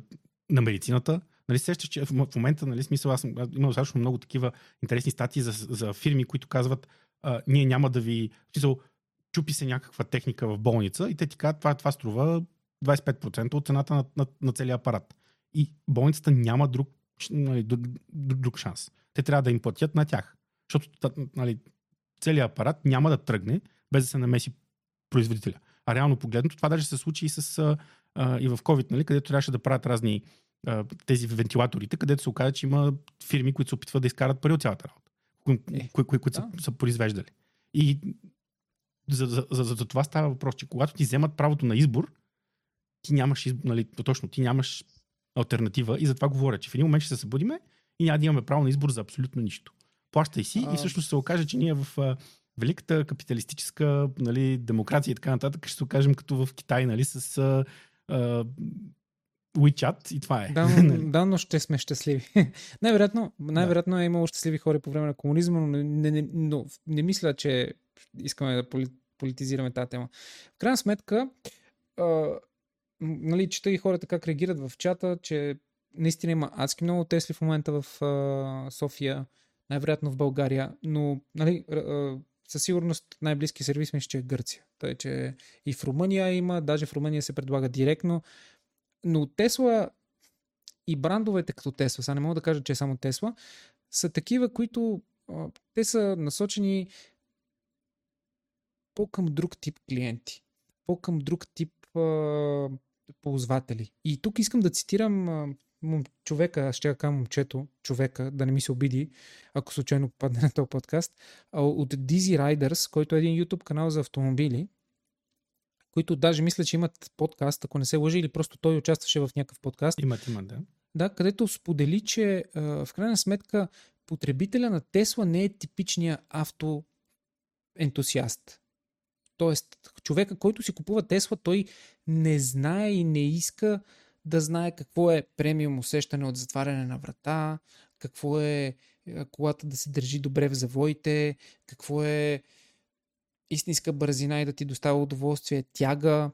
на медицината. Нали, сещаш, че в момента, нали, смисъл, аз, съм, аз имам достатъчно много такива интересни статии за, за фирми, които казват, а, ние няма да ви... Смисъл, чупи се някаква техника в болница и те ти казват, това, това струва 25% от цената на, на, на целия апарат. И болницата няма друг, нали, друг, друг шанс. Те трябва да им платят на тях. Защото нали, целият апарат няма да тръгне без да се намеси производителя. А реално погледнато, това даже се случи и, с, а, и в COVID, нали, където трябваше да правят разни а, тези вентилаторите, където се оказа, че има фирми, които се опитват да изкарат пари от цялата работа, кои, кои, кои, които да. са, са произвеждали. И за, за, за, за, за това става въпрос, че когато ти вземат правото на избор, ти нямаш избор, нали, точно, ти нямаш альтернатива и затова говоря, че в един момент ще се събудиме и няма да имаме право на избор за абсолютно нищо. Плащай си а... и всъщност се окаже, че ние в великата капиталистическа нали, демокрация и така нататък ще се окажем като в Китай, нали, с а, а, WeChat и това е. Да, но, нали? да, но ще сме щастливи. най-вероятно, най-вероятно да. е имало щастливи хора по време на комунизма, но не, не, но не мисля, че искаме да политизираме тази тема. В крайна сметка, а, нали, чета и хората как реагират в чата, че наистина има адски много Тесли в момента в а, София, най-вероятно в България, но нали, със сигурност най-близки сервис мисля, че е Гърция. Тъй, че и в Румъния има, даже в Румъния се предлага директно, но Тесла и брандовете като Тесла, сега не мога да кажа, че е само Тесла, са такива, които те са насочени по-към друг тип клиенти, по-към друг тип а, ползватели. И тук искам да цитирам човека, ще кажа момчето, човека, да не ми се обиди, ако случайно попадне на този подкаст, от Dizzy Riders, който е един YouTube канал за автомобили, които даже мисля, че имат подкаст, ако не се лъжи, или просто той участваше в някакъв подкаст. Имат, имат, да. Да, където сподели, че в крайна сметка потребителя на Тесла не е типичния автоентусиаст. Тоест, човека, който си купува Тесла, той не знае и не иска да знае какво е премиум усещане от затваряне на врата, какво е, е колата да се държи добре в завоите, какво е истинска бързина и да ти доставя удоволствие, тяга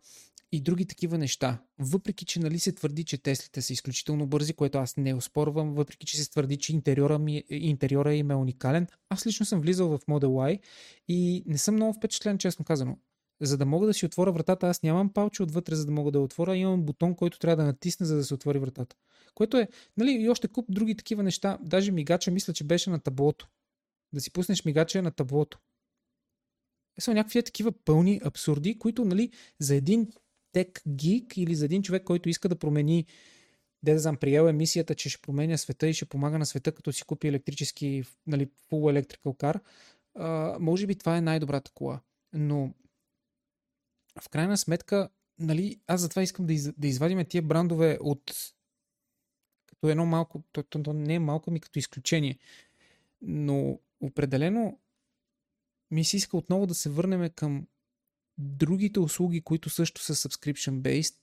и други такива неща. Въпреки, че нали се твърди, че Теслите са изключително бързи, което аз не оспорвам, въпреки, че се твърди, че интериора, ми, интериора им е уникален, аз лично съм влизал в Model Y и не съм много впечатлен, честно казано. За да мога да си отворя вратата, аз нямам палче отвътре, за да мога да отворя, имам бутон, който трябва да натисна, за да се отвори вратата. Което е, нали, и още куп други такива неща. Даже мигача, мисля, че беше на таблото. Да си пуснеш мигача на таблото. Е, са някакви такива пълни абсурди, които, нали, за един тек гик или за един човек, който иска да промени де да знам, приел е мисията, че ще променя света и ще помага на света, като си купи електрически, нали, full electrical car, а, може би това е най-добрата кола. Но в крайна сметка, нали, аз затова искам да, из, да извадиме тия брандове от като едно малко, то, то, то не е малко ми като изключение, но определено ми се иска отново да се върнем към другите услуги, които също са subscription-based,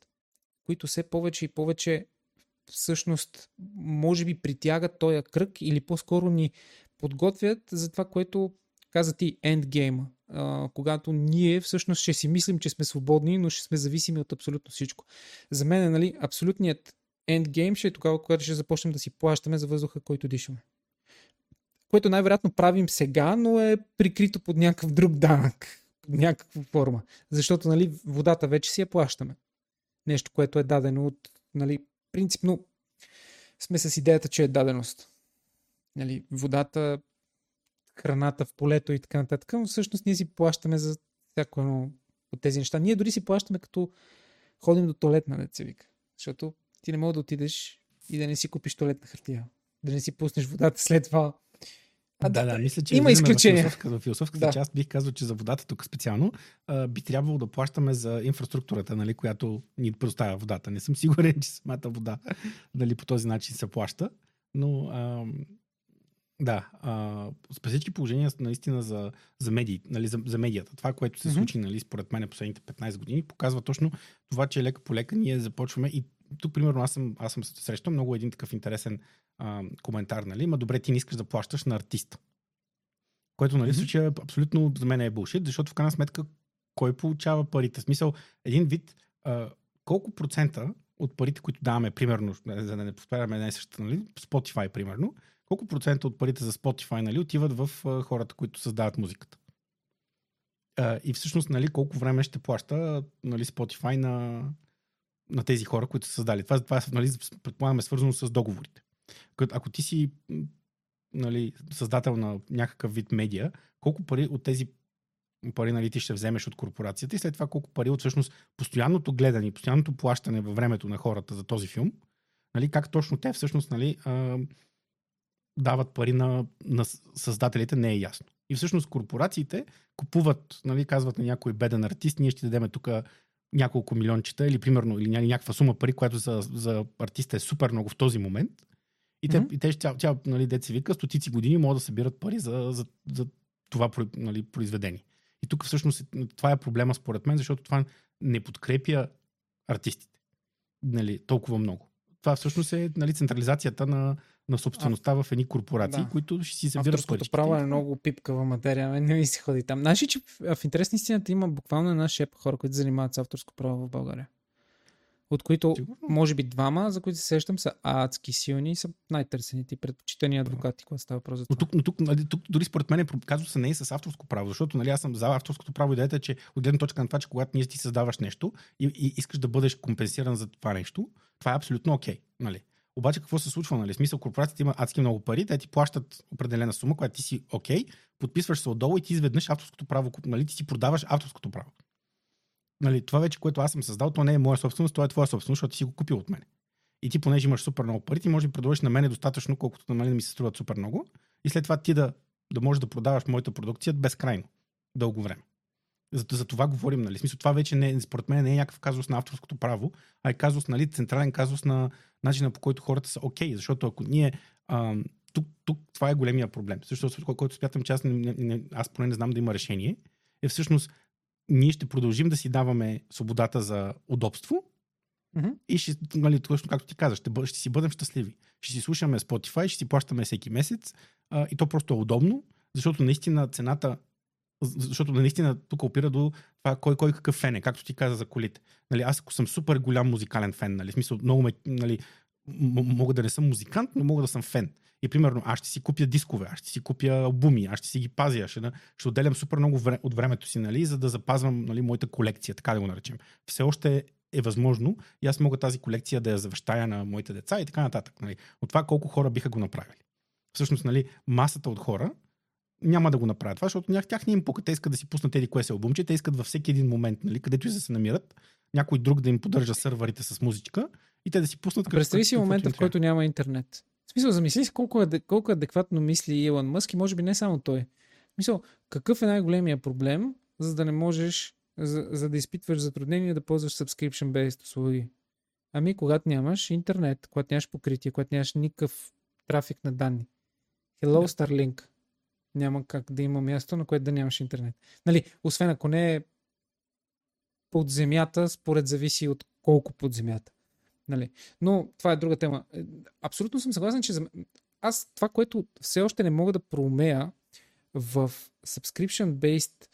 които все повече и повече всъщност може би притягат този кръг или по-скоро ни подготвят за това, което каза ти, endgame когато ние всъщност ще си мислим, че сме свободни, но ще сме зависими от абсолютно всичко. За мен, нали, абсолютният endgame ще е тогава, когато ще започнем да си плащаме за въздуха, който дишаме. Което най-вероятно правим сега, но е прикрито под някакъв друг данък, под някаква форма. Защото нали, водата вече си я плащаме. Нещо, което е дадено от, нали, принципно сме с идеята, че е даденост. Нали, водата храната в полето и така нататък, но всъщност ние си плащаме за всяко едно от тези неща. Ние дори си плащаме като ходим до туалетна деца вика. Защото ти не мога да отидеш и да не си купиш туалетна хартия. Да не си пуснеш водата след това. А, да, да, мисля, че има изключения. В философската, в философската да. част бих казал, че за водата тук специално а, би трябвало да плащаме за инфраструктурата, нали, която ни предоставя водата. Не съм сигурен, че самата вода нали, по този начин се плаща, но а, да, а, с всички положения наистина за, за, медии, нали, за, за медията. Това, което се mm-hmm. случи, нали, според мен последните 15 години, показва точно това, че лека по лека ние започваме и тук, примерно, аз съм, аз съм срещал много един такъв интересен а, коментар, нали? Ма добре, ти не искаш да плащаш на артист. Което, нали, mm-hmm. случая абсолютно за мен е булшит, защото в крайна сметка кой получава парите? В смисъл, един вид, а, колко процента от парите, които даваме, примерно, за да не повтаряме една и същата, нали, Spotify, примерно, колко процента от парите за Spotify, нали, отиват в а, хората, които създават музиката? А, и всъщност, нали, колко време ще плаща, нали, Spotify на, на тези хора, които са създали. Това, това нали, предполагаме свързано с договорите. Ако ти си нали, създател на някакъв вид медия, колко пари от тези пари нали, ти ще вземеш от корпорацията и след това колко пари от всъщност постоянното гледане, постоянното плащане във времето на хората за този филм, нали, как точно те всъщност нали, дават пари на, на създателите, не е ясно. И всъщност корпорациите купуват, нали, казват на някой беден артист, ние ще дадем тук няколко милиончета или примерно или някаква сума пари, която за, за артиста е супер много в този момент. И те, mm-hmm. и те тя, тя нали, деца вика, стотици години могат да събират пари за, за, за това нали, произведение. И тук всъщност това е проблема според мен, защото това не подкрепя артистите нали, толкова много. Това всъщност е нали, централизацията на, на собствеността а, в едни корпорации, да. които ще си събират Авторското право е много пипкава материя, не ми се ходи там. Знаеш че в интерес на истината има буквално една шепа хора, които занимават с авторско право в България от които Сигурно? може би двама, за които се сещам, са адски силни и са най-търсените и предпочитани адвокати, когато става въпрос за това. Но тук, но тук, нали, тук дори според мен казва се не е с авторско право, защото нали, аз съм за авторското право идеята, че от гледна точка на това, че когато ние ти създаваш нещо и, и искаш да бъдеш компенсиран за това нещо, това е абсолютно окей. Okay, нали? Обаче какво се случва? Нали? Смисъл, корпорацията има адски много пари, те ти плащат определена сума, която ти си окей, okay, подписваш се отдолу и ти изведнъж авторското право, нали? ти си продаваш авторското право нали, това вече, което аз съм създал, то не е моя собственост, то е твоя собственост, защото ти си го купил от мен. И ти, понеже имаш супер много пари, ти може да предложиш на мене достатъчно, колкото на мен ми се струват супер много. И след това ти да, да можеш да продаваш моята продукция безкрайно, дълго време. За, за това говорим, нали? Смисъл, това вече не, според мен не е някакъв казус на авторското право, а е казус, нали, централен казус на начина по който хората са окей. Okay, защото ако ние а, тук, тук това е големия проблем. Защото, който смятам, че аз, не, не, аз поне не знам да има решение, е всъщност ние ще продължим да си даваме свободата за удобство mm-hmm. и ще, нали, точно както ти казаш, ще, бъ, ще си бъдем щастливи. Ще си слушаме Spotify, ще си плащаме всеки месец а, и то просто е удобно, защото наистина цената защото наистина тук опира до това кой, кой какъв фен е, както ти каза за колите. Нали, аз ако съм супер голям музикален фен, нали, смисъл, много ме, нали, мога да не съм музикант, но мога да съм фен. И примерно, аз ще си купя дискове, аз ще си купя албуми, аз ще си ги пазя, ще, ще отделям супер много вре, от времето си, нали, за да запазвам нали, моята колекция, така да го наречем. Все още е възможно и аз мога тази колекция да я завещая на моите деца и така нататък. Нали. От това колко хора биха го направили. Всъщност, нали, масата от хора няма да го направят това, защото нях, тях не им пука. Те искат да си пуснат тези кое се албумче, те искат във всеки един момент, нали, където и да се намират, някой друг да им поддържа сървърите с музичка и те да си пуснат. Представи си момента, в който няма интернет. В смисъл, замисли си колко, е, колко адекватно мисли Илон Мъск и може би не само той. В смисъл, какъв е най-големия проблем, за да не можеш, за, за да изпитваш затруднение да ползваш subscription-based услуги? Ами, когато нямаш интернет, когато нямаш покритие, когато нямаш никакъв трафик на данни. Hello, Starlink. Няма как да има място, на което да нямаш интернет. Нали, освен ако не е под земята, според зависи от колко под земята. Нали? Но това е друга тема. Е, абсолютно съм съгласен, че за... аз това, което все още не мога да проумея в subscription-based,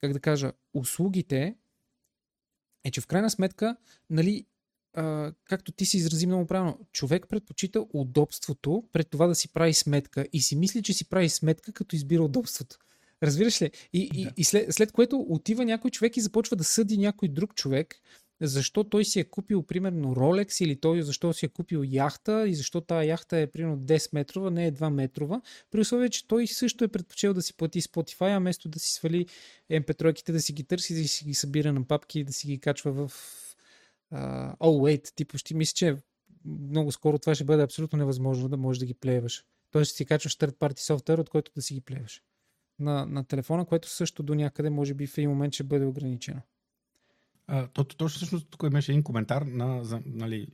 как да кажа, услугите, е, че в крайна сметка, нали, а, както ти си изрази много правилно, човек предпочита удобството пред това да си прави сметка и си мисли, че си прави сметка, като избира удобството. Разбираш ли? И, да. и, и след, след което отива някой човек и започва да съди някой друг човек, защо той си е купил, примерно, Rolex или той защо си е купил яхта и защо тази яхта е, примерно, 10 метрова, не е 2 метрова, при условие, че той също е предпочел да си плати Spotify, а вместо да си свали MP3-ките, да си ги търси, да си ги събира на папки и да си ги качва в uh, oh, wait, ти почти мисля, че много скоро това ще бъде абсолютно невъзможно да можеш да ги плееваш. Тоест си качваш third party софтуер, от който да си ги плеваш. На, на телефона, което също до някъде може би в един момент ще бъде ограничено. А, то, то, точно всъщност тук имаше един коментар на, за, нали,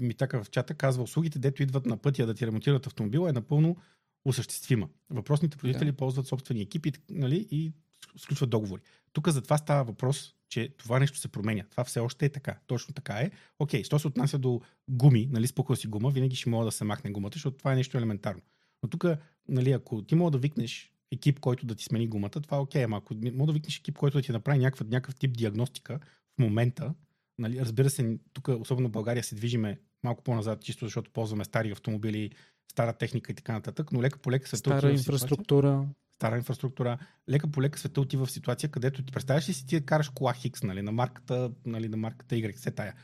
ми така в чата казва, услугите, дето идват на пътя да ти ремонтират автомобила, е напълно осъществима. Въпросните производители да. ползват собствени екипи нали, и сключват договори. Тук за това става въпрос, че това нещо се променя. Това все още е така. Точно така е. Окей, що се отнася до гуми, нали, спуква си гума, винаги ще мога да се махне гумата, защото това е нещо елементарно. Но тук, нали, ако ти мога да викнеш екип, който да ти смени гумата, това е окей, ама ако мога да викнеш екип, който да ти направи някакъв, някакъв тип диагностика в момента, нали, разбира се, тук, особено в България, се движиме малко по-назад, чисто защото ползваме стари автомобили, стара техника и така нататък, но лека по лека се Стара инфраструктура. Ситуация, стара инфраструктура. Лека по лека света отива в ситуация, където ти представяш ли си ти караш кола Хикс, нали, на марката, нали, на марката Y, се тая.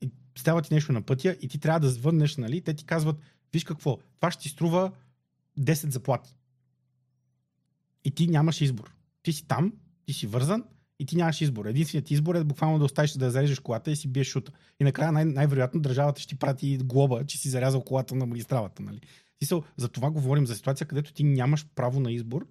И става ти нещо на пътя и ти трябва да звъннеш, нали, те ти казват, виж какво, това ще ти струва 10 заплати. И ти нямаш избор. Ти си там, ти си вързан и ти нямаш избор. Единственият избор е буквално да оставиш да зарежеш колата и си биеш шута. И накрая най- най-вероятно държавата ще ти прати глоба, че си зарязал колата на магистралата. Нали? За това говорим за ситуация, където ти нямаш право на избор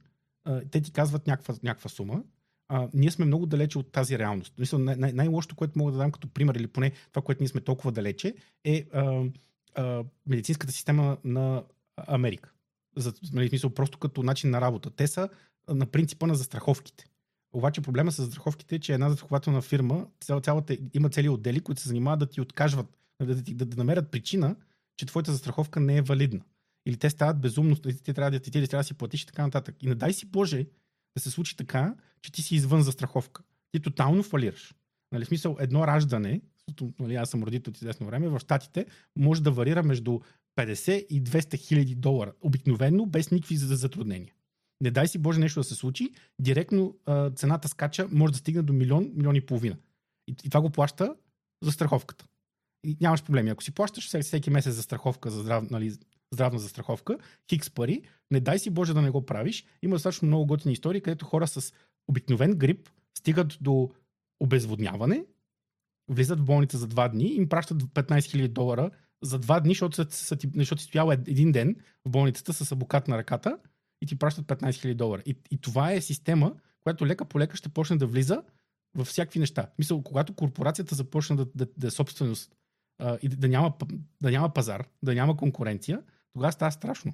те ти казват някаква, някаква сума. А, ние сме много далече от тази реалност. Мисля, най- най- най-лошото, което мога да дам като пример, или поне това, което ние сме толкова далече, е а, а, медицинската система на Америка. За, нали, смисъл, просто като начин на работа. Те са на принципа на застраховките. Обаче проблема с застраховките е, че една застрахователна фирма цял, цялата, има цели отдели, които се занимават да ти откажват, да, да, да, да намерят причина, че твоята застраховка не е валидна или те стават безумно, ти трябва да, ти, ти трябва да си платиш и така нататък. И не дай си Боже да се случи така, че ти си извън застраховка. Ти тотално фалираш. Нали, в смисъл, едно раждане, нали, аз съм родител от известно време, в Штатите може да варира между 50 и 200 хиляди долара. Обикновено, без никакви затруднения. Не дай си Боже нещо да се случи, директно а, цената скача, може да стигне до милион, милион и половина. И, и това го плаща за страховката. И нямаш проблеми. Ако си плащаш всеки месец за страховка за здрав, нали, здравна застраховка, хикс пари, не дай си Боже да не го правиш. Има достатъчно много готини истории, където хора с обикновен грип стигат до обезводняване, влизат в болница за два дни, им пращат 15 000 долара за два дни, защото, са, са, защото си стоял един ден в болницата с абокат на ръката и ти пращат 15 000 долара. И, и това е система, която лека по лека ще почне да влиза във всякакви неща. Мисля, когато корпорацията започне да, да, да е собственост а, и да няма, да няма пазар, да няма конкуренция, тогава става страшно.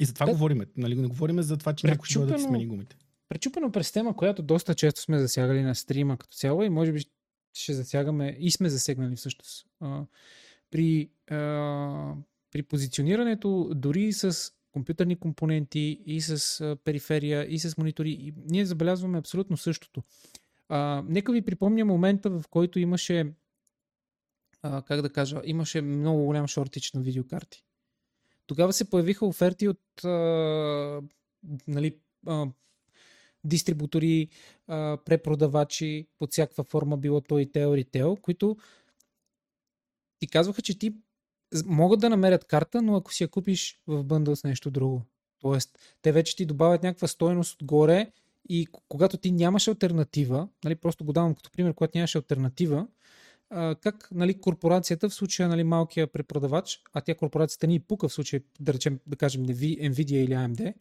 И за това да. говориме. Нали, не говориме за това, че някой ще да смени гумите. Пречупено през тема, която доста често сме засягали на стрима като цяло и може би ще засягаме и сме засегнали всъщност. А, при, а, при позиционирането дори с компютърни компоненти и с а, периферия и с монитори, и ние забелязваме абсолютно същото. А, нека ви припомня момента, в който имаше как да кажа, имаше много голям шортич на видеокарти. Тогава се появиха оферти от а, нали, а, дистрибутори, а, препродавачи под всякаква форма, било то и Tel, ритейл, които ти казваха, че ти могат да намерят карта, но ако си я купиш в бъндъл с нещо друго. Тоест, те вече ти добавят някаква стойност отгоре и когато ти нямаш альтернатива, нали, просто го давам като пример, когато нямаш альтернатива, как нали, корпорацията, в случая нали, малкия препродавач, а тя корпорацията ни пука в случай, да речем, да кажем Nvidia или AMD,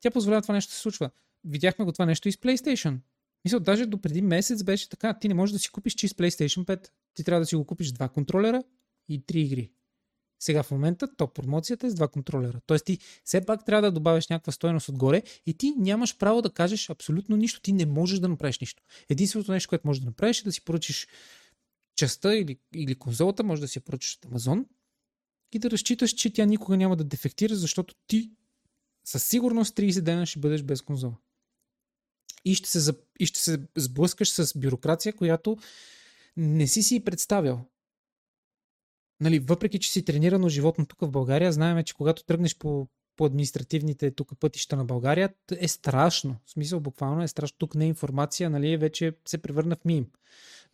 тя позволява това нещо да се случва. Видяхме го това нещо и с PlayStation. Мисля, даже до преди месец беше така. Ти не можеш да си купиш чист PlayStation 5. Ти трябва да си го купиш два контролера и три игри. Сега в момента топ промоцията е с два контролера. Тоест ти все пак трябва да добавиш някаква стоеност отгоре и ти нямаш право да кажеш абсолютно нищо. Ти не можеш да направиш нищо. Единственото нещо, което можеш да направиш е да си поръчиш частта или, или конзолата, може да си я поръчаш от Амазон и да разчиташ, че тя никога няма да дефектира, защото ти със сигурност 30 дена ще бъдеш без конзола. И ще се, и ще се сблъскаш с бюрокрация, която не си си представял. Нали, въпреки, че си тренирано животно тук в България, знаем, че когато тръгнеш по, по административните тук пътища на България, е страшно. В смисъл, буквално е страшно. Тук не е информация, нали, вече се превърна в мим.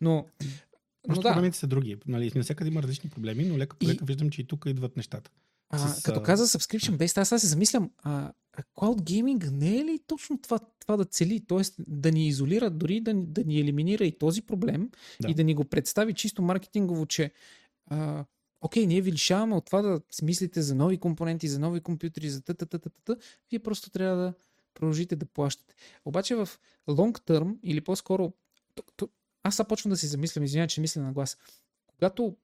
Но Просто да. проблемите са други. Нали, навсякъде има различни проблеми, но лека по лека и... виждам, че и тук идват нещата. А, с, като каза subscription based, аз сега се замислям, а, cloud gaming не е ли точно това, това да цели? Тоест да ни изолира, дори да, да ни елиминира и този проблем да. и да ни го представи чисто маркетингово, че а, окей, ние ви лишаваме от това да смислите за нови компоненти, за нови компютри, за та, та, та, та, та, вие просто трябва да продължите да плащате. Обаче в long term, или по-скоро, аз сега почвам да си замислям, извинявай, че мисля на глас. Когато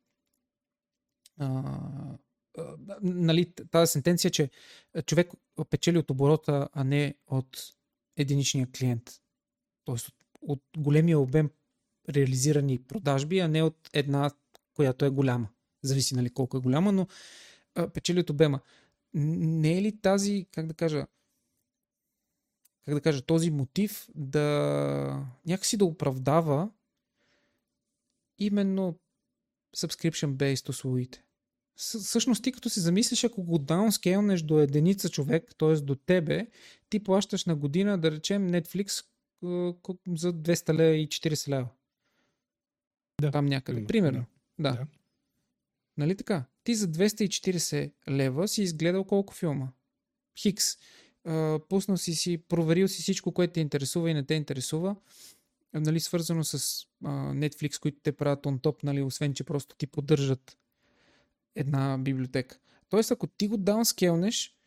а, а, нали, тази сентенция, че човек печели от оборота, а не от единичния клиент. Тоест от, от големия обем реализирани продажби, а не от една, която е голяма. Зависи нали, колко е голяма, но а, печели от обема. Не е ли тази, как да кажа, как да кажа, този мотив да някакси да оправдава именно subscription-based услугите. Всъщност ти като си замислиш, ако го даунскейлнеш до единица човек, т.е. до тебе, ти плащаш на година, да речем, Netflix за 200 лева и 40 лева. Да. Там някъде. Примерно. Да. да. Нали така? Ти за 240 лева си изгледал колко филма? Хикс. пуснал си си, проверил си всичко, което те интересува и не те интересува нали, свързано с а, Netflix, които те правят on top, нали, освен че просто ти поддържат една библиотека. Тоест, ако ти го даунскелнеш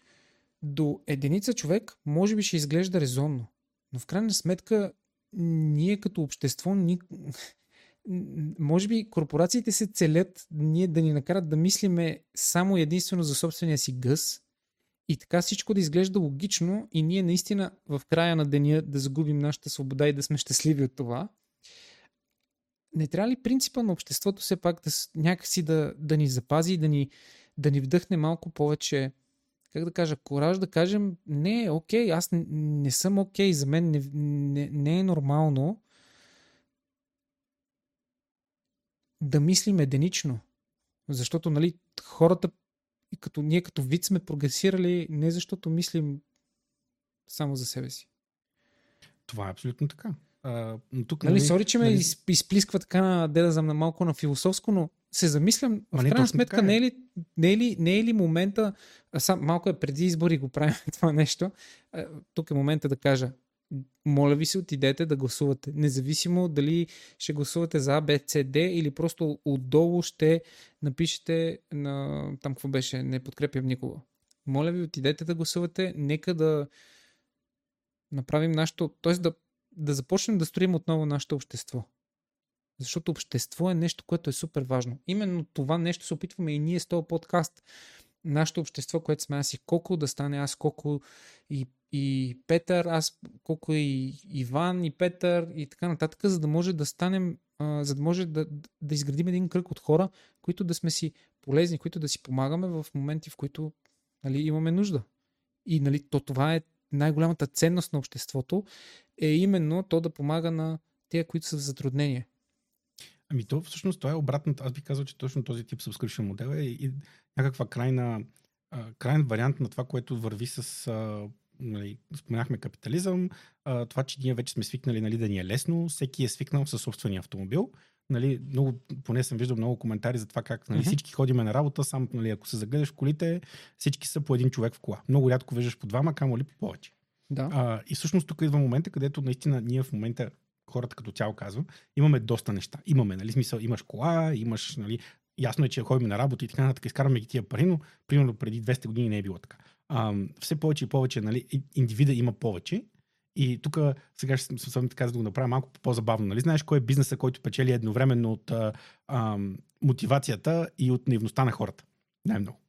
до единица човек, може би ще изглежда резонно. Но в крайна сметка, ние като общество, ни... може би корпорациите се целят ние да ни накарат да мислиме само единствено за собствения си гъс и така всичко да изглежда логично и ние наистина в края на деня да загубим нашата свобода и да сме щастливи от това. Не трябва ли принципа на обществото все пак да, някакси да, да ни запази да ни, да ни вдъхне малко повече, как да кажа, кораж да кажем, не, окей, аз не, не съм окей, за мен не, не, не е нормално да мислим единично. Защото, нали, хората и като ние като вид сме прогресирали не защото мислим само за себе си. Това е абсолютно така. А, но тук, нали, нали, сори, че нали... ме изплисква така на дедазъм на малко на философско, но се замислям, в крайна сметка, е. не е, ли, не, е ли, не е ли момента, сам, малко е преди избори го правим това нещо, тук е момента да кажа, моля ви се, отидете да гласувате. Независимо дали ще гласувате за А, Б, С, Д или просто отдолу ще напишете на там какво беше, не подкрепям никого. Моля ви, отидете да гласувате. Нека да направим нашето, т.е. Да, да започнем да строим отново нашето общество. Защото общество е нещо, което е супер важно. Именно това нещо се опитваме и ние с този подкаст. Нашето общество, което сме аз и колко да стане аз, колко и и Петър, аз колко и Иван и Петър и така нататък, за да може да станем, а, за да може да, да изградим един кръг от хора, които да сме си полезни, които да си помагаме в моменти, в които нали, имаме нужда. И нали, то това е най-голямата ценност на обществото, е именно то да помага на тези, които са в затруднение. Ами то всъщност това е обратното. Аз би казал, че точно този тип subscription модел е и някаква крайна, крайен вариант на това, което върви с нали, споменахме капитализъм, а, това, че ние вече сме свикнали нали, да ни е лесно, всеки е свикнал със собствения автомобил. Нали, много, поне съм виждал много коментари за това как нали, mm-hmm. всички ходиме на работа, само нали, ако се загледаш в колите, всички са по един човек в кола. Много рядко виждаш по двама, камо ли по повече. Да. А, и всъщност тук идва момента, където наистина ние в момента хората като цяло казвам, имаме доста неща. Имаме, нали, смисъл, имаш кола, имаш, нали, ясно е, че ходим на работа и така нататък, изкарваме ги тия пари, но примерно преди 200 години не е било така а, все повече и повече, нали, индивида има повече. И тук сега ще съм така да го направя малко по-забавно. Нали? Знаеш кой е бизнеса, който печели едновременно от а, а, мотивацията и от наивността на хората? Най-много.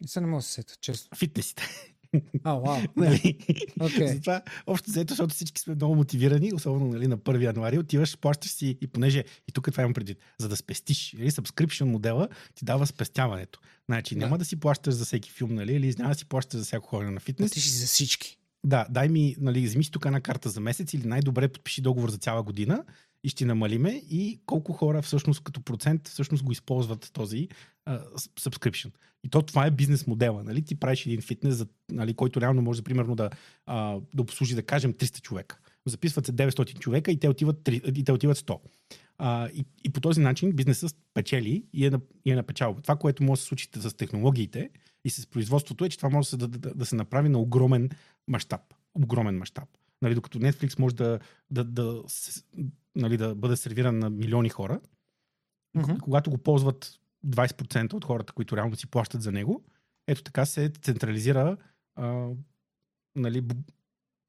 Не се не мога да се сета, честно. Фитнесите. А, вау. нали? okay. Затова, общо взето, защото всички сме много мотивирани, особено нали, на 1 януари, отиваш, плащаш си и понеже, и тук това имам предвид, за да спестиш, нали, subscription модела ти дава спестяването. Значи да. няма да си плащаш за всеки филм, нали, или няма да си плащаш за всяко ходене на фитнес. Платиш за всички. Да, дай ми, нали, вземи си тук една карта за месец или най-добре подпиши договор за цяла година и ще намалиме и колко хора всъщност като процент всъщност го използват този uh, subscription. И то това е бизнес модела. Нали? Ти правиш един фитнес, за, нали, който реално може примерно да, uh, да обслужи, да кажем, 300 човека. Записват се 900 човека и те отиват, 3, и те отиват 100. Uh, и, и по този начин бизнесът печели и е, на, и е на печалба. Това, което може да се случи с технологиите и с производството е, че това може да, да, да се направи на огромен мащаб. Огромен мащаб. Нали, докато Netflix може да, да, да, нали, да бъде сервиран на милиони хора, mm-hmm. когато го ползват 20% от хората, които реално си плащат за него, ето така се централизира а, нали,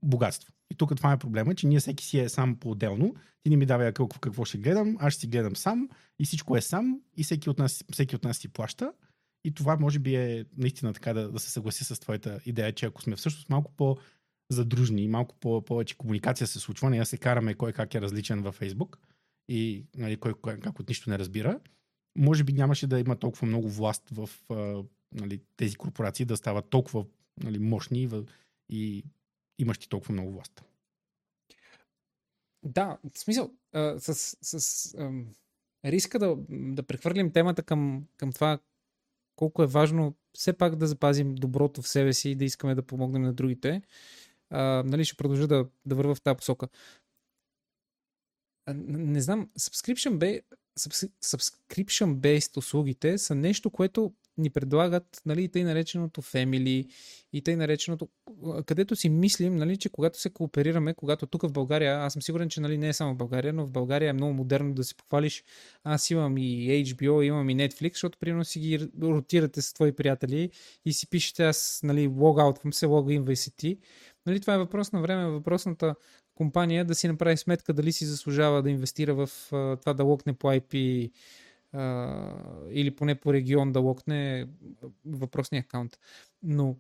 богатство. И тук това е проблема, че ние всеки си е сам по-отделно. Ти не ми давай какво, какво ще гледам, аз ще си гледам сам и всичко е сам и всеки от нас, всеки от нас си плаща. И това може би е наистина така да, да се съгласи с твоята идея, че ако сме всъщност малко по- задружни и малко по- повече комуникация се случва, ние се караме кой как е различен във Фейсбук и нали, кой, кой как от нищо не разбира, може би нямаше да има толкова много власт в нали, тези корпорации да стават толкова нали, мощни и, и имащи толкова много власт. Да, в смисъл, а, с, с а, риска да, да прехвърлим темата към, към това колко е важно все пак да запазим доброто в себе си и да искаме да помогнем на другите, а, нали, ще продължа да, да върва в тази посока. А, не знам, subscription, subscription-based услугите са нещо, което ни предлагат нали, тъй нареченото family и тъй нареченото, където си мислим, нали, че когато се кооперираме, когато тук в България, аз съм сигурен, че нали, не е само в България, но в България е много модерно да си похвалиш, аз имам и HBO, имам и Netflix, защото примерно си ги ротирате с твои приятели и си пишете аз, нали, логаутвам се, логин си ти. Нали, това е въпрос на време, въпросната компания да си направи сметка дали си заслужава да инвестира в това да локне по IP а, или поне по регион да локне въпросния акаунт. Но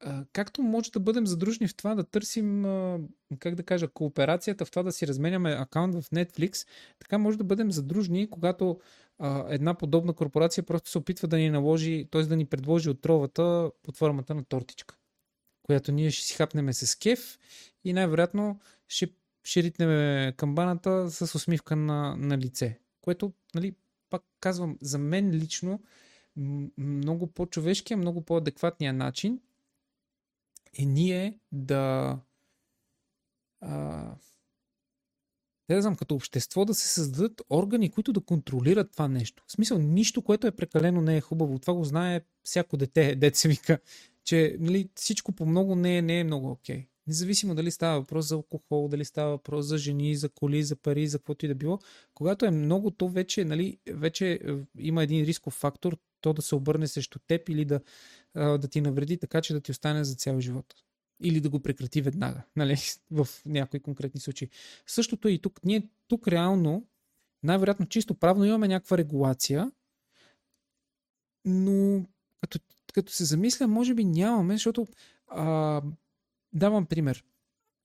а, както може да бъдем задружни в това да търсим, а, как да кажа, кооперацията в това да си разменяме акаунт в Netflix, така може да бъдем задружни, когато а, една подобна корпорация просто се опитва да ни наложи, т.е. да ни предложи отровата под формата на тортичка, която ние ще си хапнем с кеф и най-вероятно ще, ще ритнем камбаната с усмивка на, на лице. Което, нали, пак казвам, за мен лично много по-човешкия, много по-адекватния начин е ние да а, да знам, като общество да се създадат органи, които да контролират това нещо. В смисъл, нищо, което е прекалено не е хубаво. Това го знае всяко дете, деца вика, че нали, всичко по много не е, не е много окей. Okay. Независимо дали става въпрос за алкохол, дали става въпрос за жени, за коли, за пари, за каквото и да било, когато е много, то вече, нали, вече е, има един рисков фактор, то да се обърне срещу теб или да, да ти навреди така, че да ти остане за цял живот. Или да го прекрати веднага, нали, в някои конкретни случаи. Същото е и тук. Ние тук реално, най-вероятно чисто правно имаме някаква регулация, но като, като се замисля, може би нямаме, защото а, Давам пример.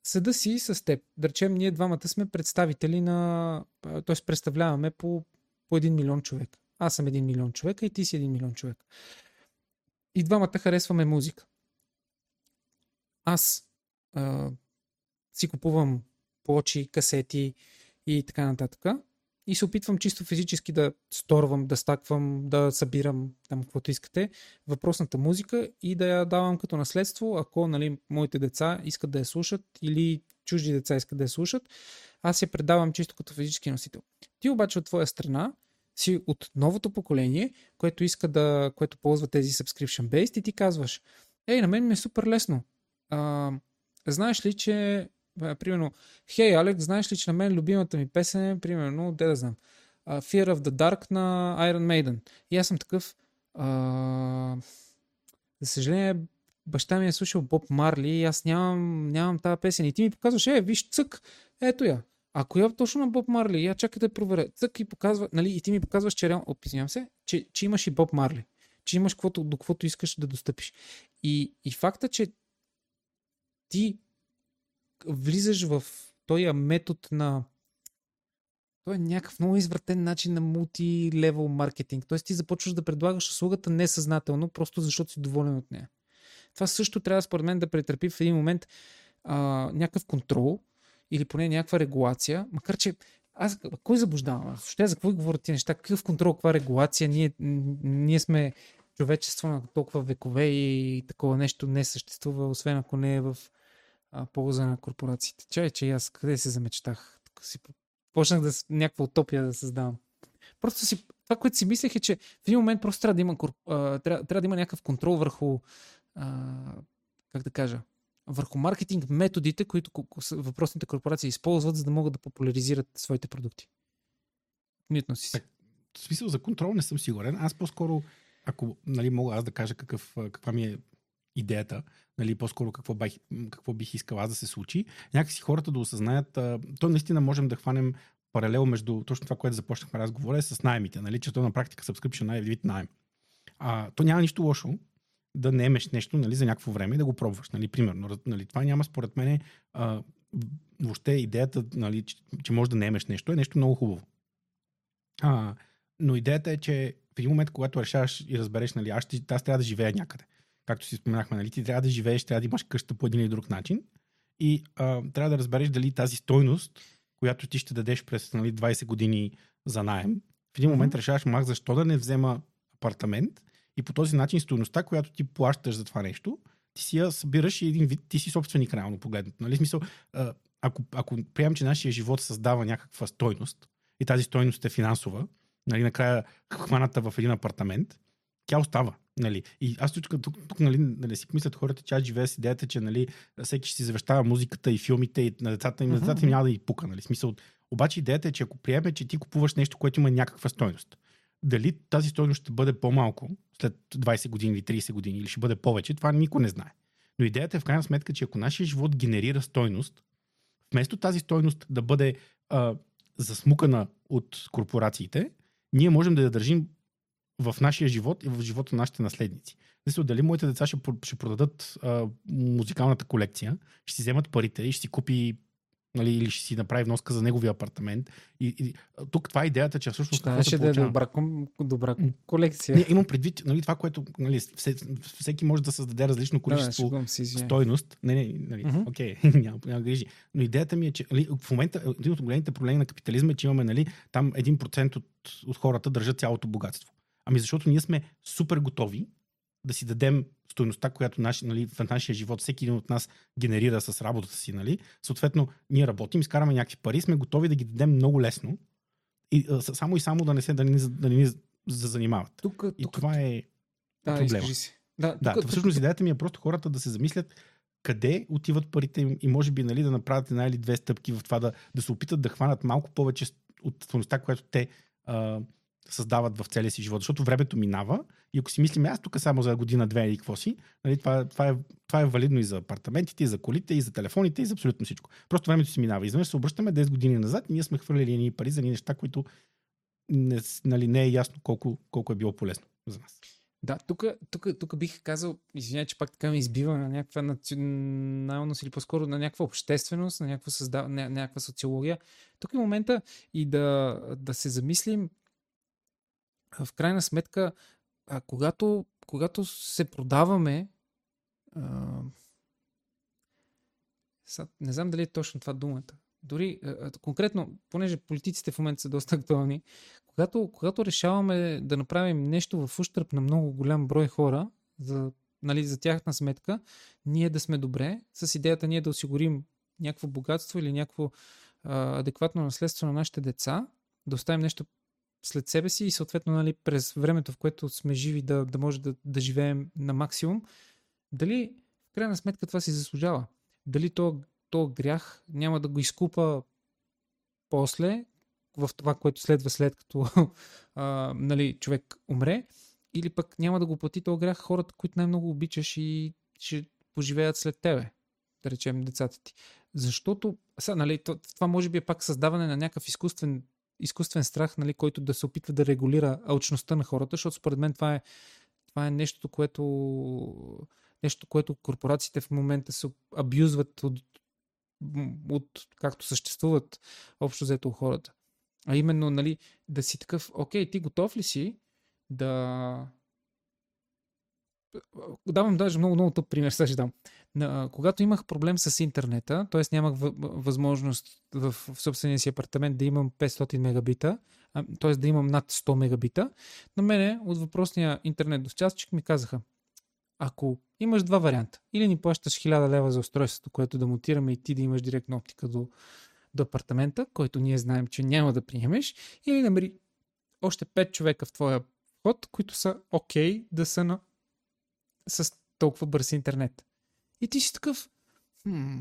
Съда си с теб. Да речем, ние двамата сме представители на... т.е. представляваме по, по един милион човек. Аз съм един милион човека и ти си един милион човек. И двамата харесваме музика. Аз а, си купувам плочи, касети и така нататък и се опитвам чисто физически да сторвам, да стаквам, да събирам там каквото искате, въпросната музика и да я давам като наследство, ако нали, моите деца искат да я слушат или чужди деца искат да я слушат, аз я предавам чисто като физически носител. Ти обаче от твоя страна си от новото поколение, което иска да, което ползва тези subscription based и ти казваш, ей, на мен ми е супер лесно. А, знаеш ли, че примерно, хей, Алекс, знаеш ли, че на мен любимата ми песен е, примерно, де да знам, Fear of the Dark на Iron Maiden. И аз съм такъв, uh, за съжаление, баща ми е слушал Боб Марли и аз нямам, нямам тази песен. И ти ми показваш, е, виж, цък, ето я. А коя точно на Боб Марли? Я чакай да проверя. Цък и показва, нали, и ти ми показваш, че реално, описнявам се, че, че имаш и Боб Марли. Че имаш каквото, до каквото искаш да достъпиш. И, и факта, че ти влизаш в този метод на той е някакъв много извратен начин на мулти-левел маркетинг. Тоест ти започваш да предлагаш услугата несъзнателно, просто защото си доволен от нея. Това също трябва според мен да претърпи в един момент а, някакъв контрол или поне някаква регулация, макар че аз кой заблуждавам? Въобще за какво говорят тези неща? Какъв контрол, каква регулация? Ние, ние сме човечество на толкова векове и такова нещо не съществува, освен ако не е в а, полза на корпорациите. Чай, че аз къде се замечтах? Тук си почнах да някаква утопия да създавам. Просто си, това, което си мислех е, че в един момент просто трябва да има, трябва, трябва да има някакъв контрол върху, а, как да кажа, върху маркетинг методите, които въпросните корпорации използват, за да могат да популяризират своите продукти. Митно си. в смисъл за контрол не съм сигурен. Аз по-скоро, ако нали, мога аз да кажа какъв, каква ми е идеята, нали, по-скоро какво, бих, какво бих искал аз да се случи, някакси хората да осъзнаят, то наистина можем да хванем паралел между точно това, което започнахме разговора е с найемите, нали, че то на практика subscription е вид найем. А, то няма нищо лошо да наемеш нещо нали, за някакво време и да го пробваш. Нали, примерно, нали, това няма според мен въобще идеята, нали, че, че можеш да наемеш нещо е нещо много хубаво. А, но идеята е, че в един момент, когато решаваш и разбереш, нали, аз, ще, аз трябва да живея някъде. Както си споменахме, нали, ти трябва да живееш, трябва да имаш къща по един или друг начин. И а, трябва да разбереш дали тази стойност, която ти ще дадеш през нали, 20 години за найем, в един момент mm-hmm. решаваш, мах, защо да не взема апартамент и по този начин стоеността, която ти плащаш за това нещо, ти си я събираш и един вид, ти си собственик реално погледнато. Нали? Смисъл, ако, ако приемам, че нашия живот създава някаква стойност и тази стойност е финансова, нали, накрая хваната в един апартамент, тя остава. Нали. И аз тук, тук, тук нали, нали, си мислят хората, че аз живея с идеята, че нали, всеки ще си завещава музиката и филмите и на децата им, на децата им няма да ги пука. Нали. Смисъл, обаче идеята е, че ако приеме, че ти купуваш нещо, което има някаква стойност, дали тази стойност ще бъде по-малко след 20 години или 30 години или ще бъде повече, това никой не знае. Но идеята е в крайна сметка, че ако нашия живот генерира стойност, вместо тази стойност да бъде а, засмукана от корпорациите, ние можем да я държим в нашия живот и в живота на нашите наследници. Мисля, дали моите деца ще, ще продадат а, музикалната колекция, ще си вземат парите и ще си купи нали, или ще си направи вноска за неговия апартамент. И, и тук това е идеята, че всъщност. Това ще да е добра, добра колекция. Не, имам предвид нали, това, което нали, всеки може да създаде различно количество да, си, стойност. Не, не, нали, uh-huh. okay, няма, няма грижи. Но идеята ми е, че нали, в момента един от големите проблеми на капитализма е, че имаме нали, там 1% от, от хората държат цялото богатство. Ами защото ние сме супер готови да си дадем стоеността, която наш, нали, в нашия живот всеки един от нас генерира с работата си. Нали. Съответно, ние работим, изкараме някакви пари, сме готови да ги дадем много лесно. И, само и само да не се да не, да не ни занимават. Тук, и тук, това е да, проблема. Си. Да, да тук, всъщност тук... идеята ми е просто хората да се замислят къде отиват парите им и може би нали, да направят една или две стъпки в това да, да се опитат да хванат малко повече от стойността, която те а, създават в целия си живот, защото времето минава и ако си мислим, аз тук само за година, две или какво си, нали, това, това, е, това е валидно и за апартаментите, и за колите, и за телефоните, и за абсолютно всичко. Просто времето си минава. Изведнъж се обръщаме 10 години назад и ние сме хвърляли едни пари за неща, които не, нали, не е ясно колко, колко е било полезно за нас. Да, тук, тук, тук бих казал, извинявай, че пак така ме избива на някаква националност или по-скоро на някаква общественост, на някаква, създав... някаква социология. Тук е момента и да, да се замислим в крайна сметка, а, когато, когато се продаваме, а, не знам дали е точно това думата. Дори а, конкретно, понеже политиците в момента са доста актуални, когато, когато решаваме да направим нещо в ущърп на много голям брой хора, за, нали, за тяхна сметка, ние да сме добре, с идеята ние да осигурим някакво богатство или някакво а, адекватно наследство на нашите деца, да оставим нещо след себе си и съответно нали, през времето, в което сме живи да, да може да, да живеем на максимум, дали в крайна сметка това си заслужава? Дали то, то грях няма да го изкупа после, в това, което следва след като а, нали, човек умре, или пък няма да го плати то грях хората, които най-много обичаш и ще поживеят след тебе, да речем децата ти. Защото, сега, нали, това може би е пак създаване на някакъв изкуствен изкуствен страх, нали, който да се опитва да регулира алчността на хората, защото според мен това е, това е нещо, което, нещо, което корпорациите в момента се абюзват от, от както съществуват общо взето хората. А именно, нали, да си такъв, окей, ти готов ли си да... Давам даже много, много тъп пример, сега ще дам когато имах проблем с интернета, т.е. нямах възможност в, в собствения си апартамент да имам 500 мегабита, т.е. да имам над 100 мегабита, на мене от въпросния интернет доставчик ми казаха, ако имаш два варианта, или ни плащаш 1000 лева за устройството, което да монтираме и ти да имаш директна оптика до, до апартамента, който ние знаем, че няма да приемеш, или намери още 5 човека в твоя вход, които са окей okay да са на, с толкова бърз интернет. И ти си такъв. Хм.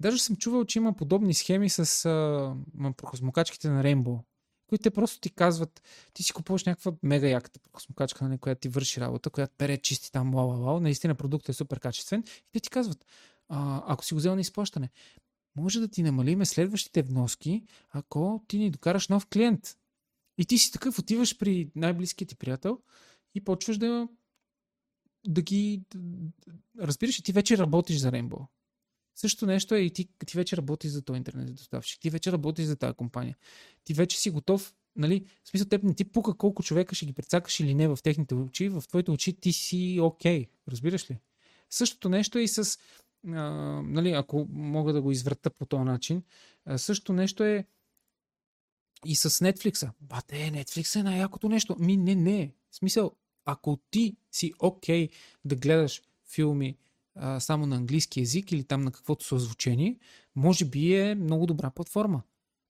Даже съм чувал, че има подобни схеми с а, прохосмокачките на Rainbow, които те просто ти казват, ти си купуваш някаква мега яката космокачка, на която ти върши работа, която пере чисти там, вау, вау, наистина продуктът е супер качествен. И те ти казват, а, ако си го взел на изплащане, може да ти намалиме следващите вноски, ако ти ни докараш нов клиент. И ти си такъв, отиваш при най-близкият ти приятел и почваш да да ги... Разбираш ти вече работиш за Rainbow. Също нещо е и ти, ти вече работиш за този интернет доставчик. Ти вече работиш за тази компания. Ти вече си готов, нали? В смисъл, теб не ти пука колко човека ще ги прецакаш или не в техните очи. В твоите очи ти си окей. Okay. Разбираш ли? Същото нещо е и с... А, нали, ако мога да го изврата по този начин. Същото нещо е и с Netflix. Бате, Netflix е най-якото нещо. Ми, не, не. В смисъл, ако ти си окей okay да гледаш филми а, само на английски язик или там на каквото са озвучени, може би е много добра платформа.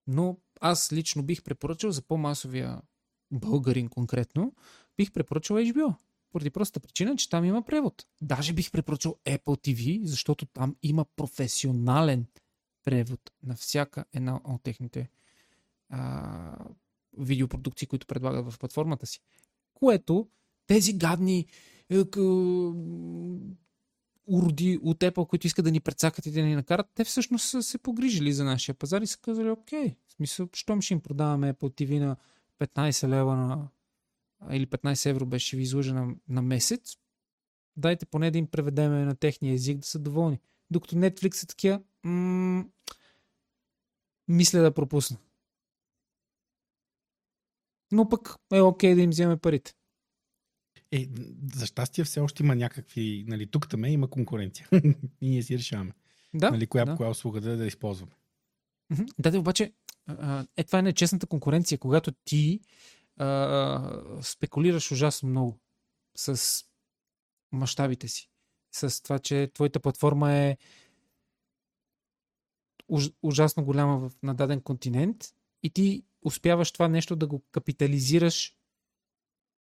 Но аз лично бих препоръчал за по-масовия българин конкретно, бих препоръчал HBO. Поради простата причина, че там има превод. Даже бих препоръчал Apple TV, защото там има професионален превод на всяка една от техните а, видеопродукции, които предлагат в платформата си. Което тези гадни е, уроди от Apple, които искат да ни прецакат и да ни накарат, те всъщност са се погрижили за нашия пазар и са казали, окей, в смисъл, щом ще им продаваме Apple TV на 15 лева на, или 15 евро беше ви излъжа на, на месец, дайте поне да им преведеме на техния език да са доволни. Докато Netflix е такива, м- мисля да пропусна. Но пък е окей да им вземе парите. Е, за щастие все още има някакви, нали, тук там има конкуренция. и ние си решаваме. Да, нали, коя, да. коя услуга да, да използваме. Да, да, обаче, е, това е нечестната конкуренция, когато ти а, спекулираш ужасно много с мащабите си. С това, че твоята платформа е уж, ужасно голяма в, на даден континент и ти успяваш това нещо да го капитализираш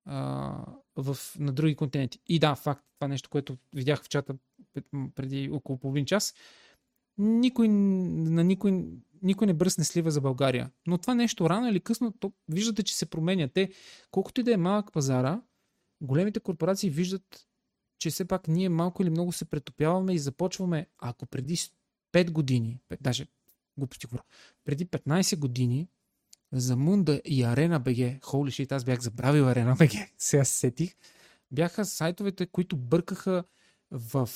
а, в, на други континенти. И да, факт, това нещо, което видях в чата преди около половин час, никой, на никой, никой не бръсне слива за България. Но това нещо рано или късно, то, виждате, че се променя. Те, колкото и да е малък пазара, големите корпорации виждат, че все пак ние малко или много се претопяваме и започваме, ако преди 5 години, даже глупости говоря, преди 15 години за Мунда и Арена БГ, холи шит, аз бях забравил Арена БГ, сега се сетих, бяха сайтовете, които бъркаха в,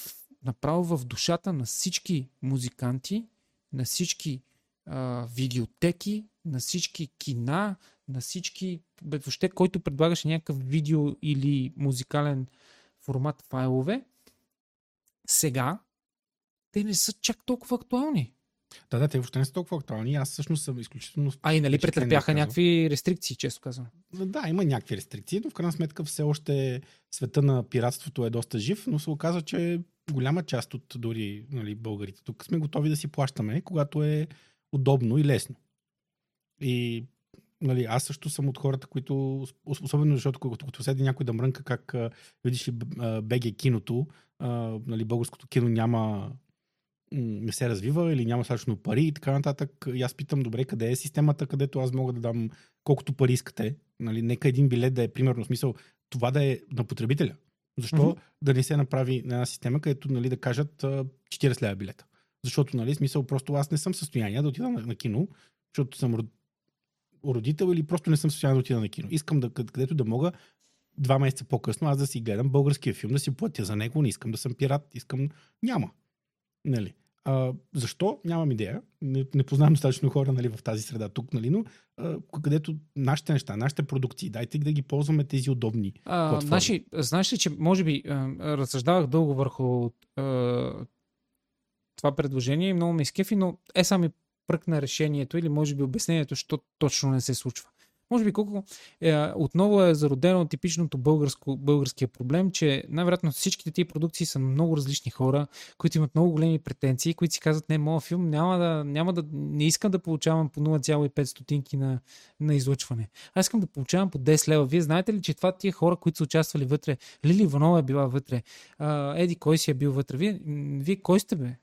направо в душата на всички музиканти, на всички а, видеотеки, на всички кина, на всички, бе, въобще, който предлагаше някакъв видео или музикален формат файлове, сега те не са чак толкова актуални. Да, да, те въобще не са толкова актуални. Аз всъщност съм изключително. А и нали претърпяха някакви рестрикции, често казвам. Да, има някакви рестрикции, но в крайна сметка все още света на пиратството е доста жив, но се оказа, че голяма част от дори нали, българите тук сме готови да си плащаме, когато е удобно и лесно. И нали, аз също съм от хората, които, особено защото като, седи някой да мрънка как видиш ли БГ киното, нали, българското кино няма не се развива или няма достатъчно пари и така нататък. И аз питам, добре, къде е системата, където аз мога да дам колкото пари искате. Нали, нека един билет да е, примерно, смисъл, това да е на потребителя. Защо mm-hmm. да не се направи на една система, където нали, да кажат 40 лева билета? Защото, нали, смисъл, просто аз не съм в състояние да отида на, на кино, защото съм родител или просто не съм в състояние да отида на кино. Искам да, където да мога два месеца по-късно аз да си гледам българския филм, да си платя за него, не искам да съм пират, искам... Няма. Нали? А, защо? Нямам идея. Не, не познавам достатъчно хора нали, в тази среда тук, нали, но а, където нашите неща, нашите продукции, дайте да ги ползваме тези удобни а, платформи. Значи, знаеш ли, че може би а, разсъждавах дълго върху а, това предложение и много ме изкефи, но е сами пръкна решението или може би обяснението, що точно не се случва. Може би колко е, отново е зародено типичното българско, българския проблем, че най-вероятно всичките тия продукции са много различни хора, които имат много големи претенции, които си казват, не, моят филм няма да, няма да, не искам да получавам по 0,5 стотинки на, на излъчване. Аз искам да получавам по 10 лева. Вие знаете ли, че това тия хора, които са участвали вътре, Лили Иванова е била вътре, Еди кой си е бил вътре, вие, вие кой сте бе?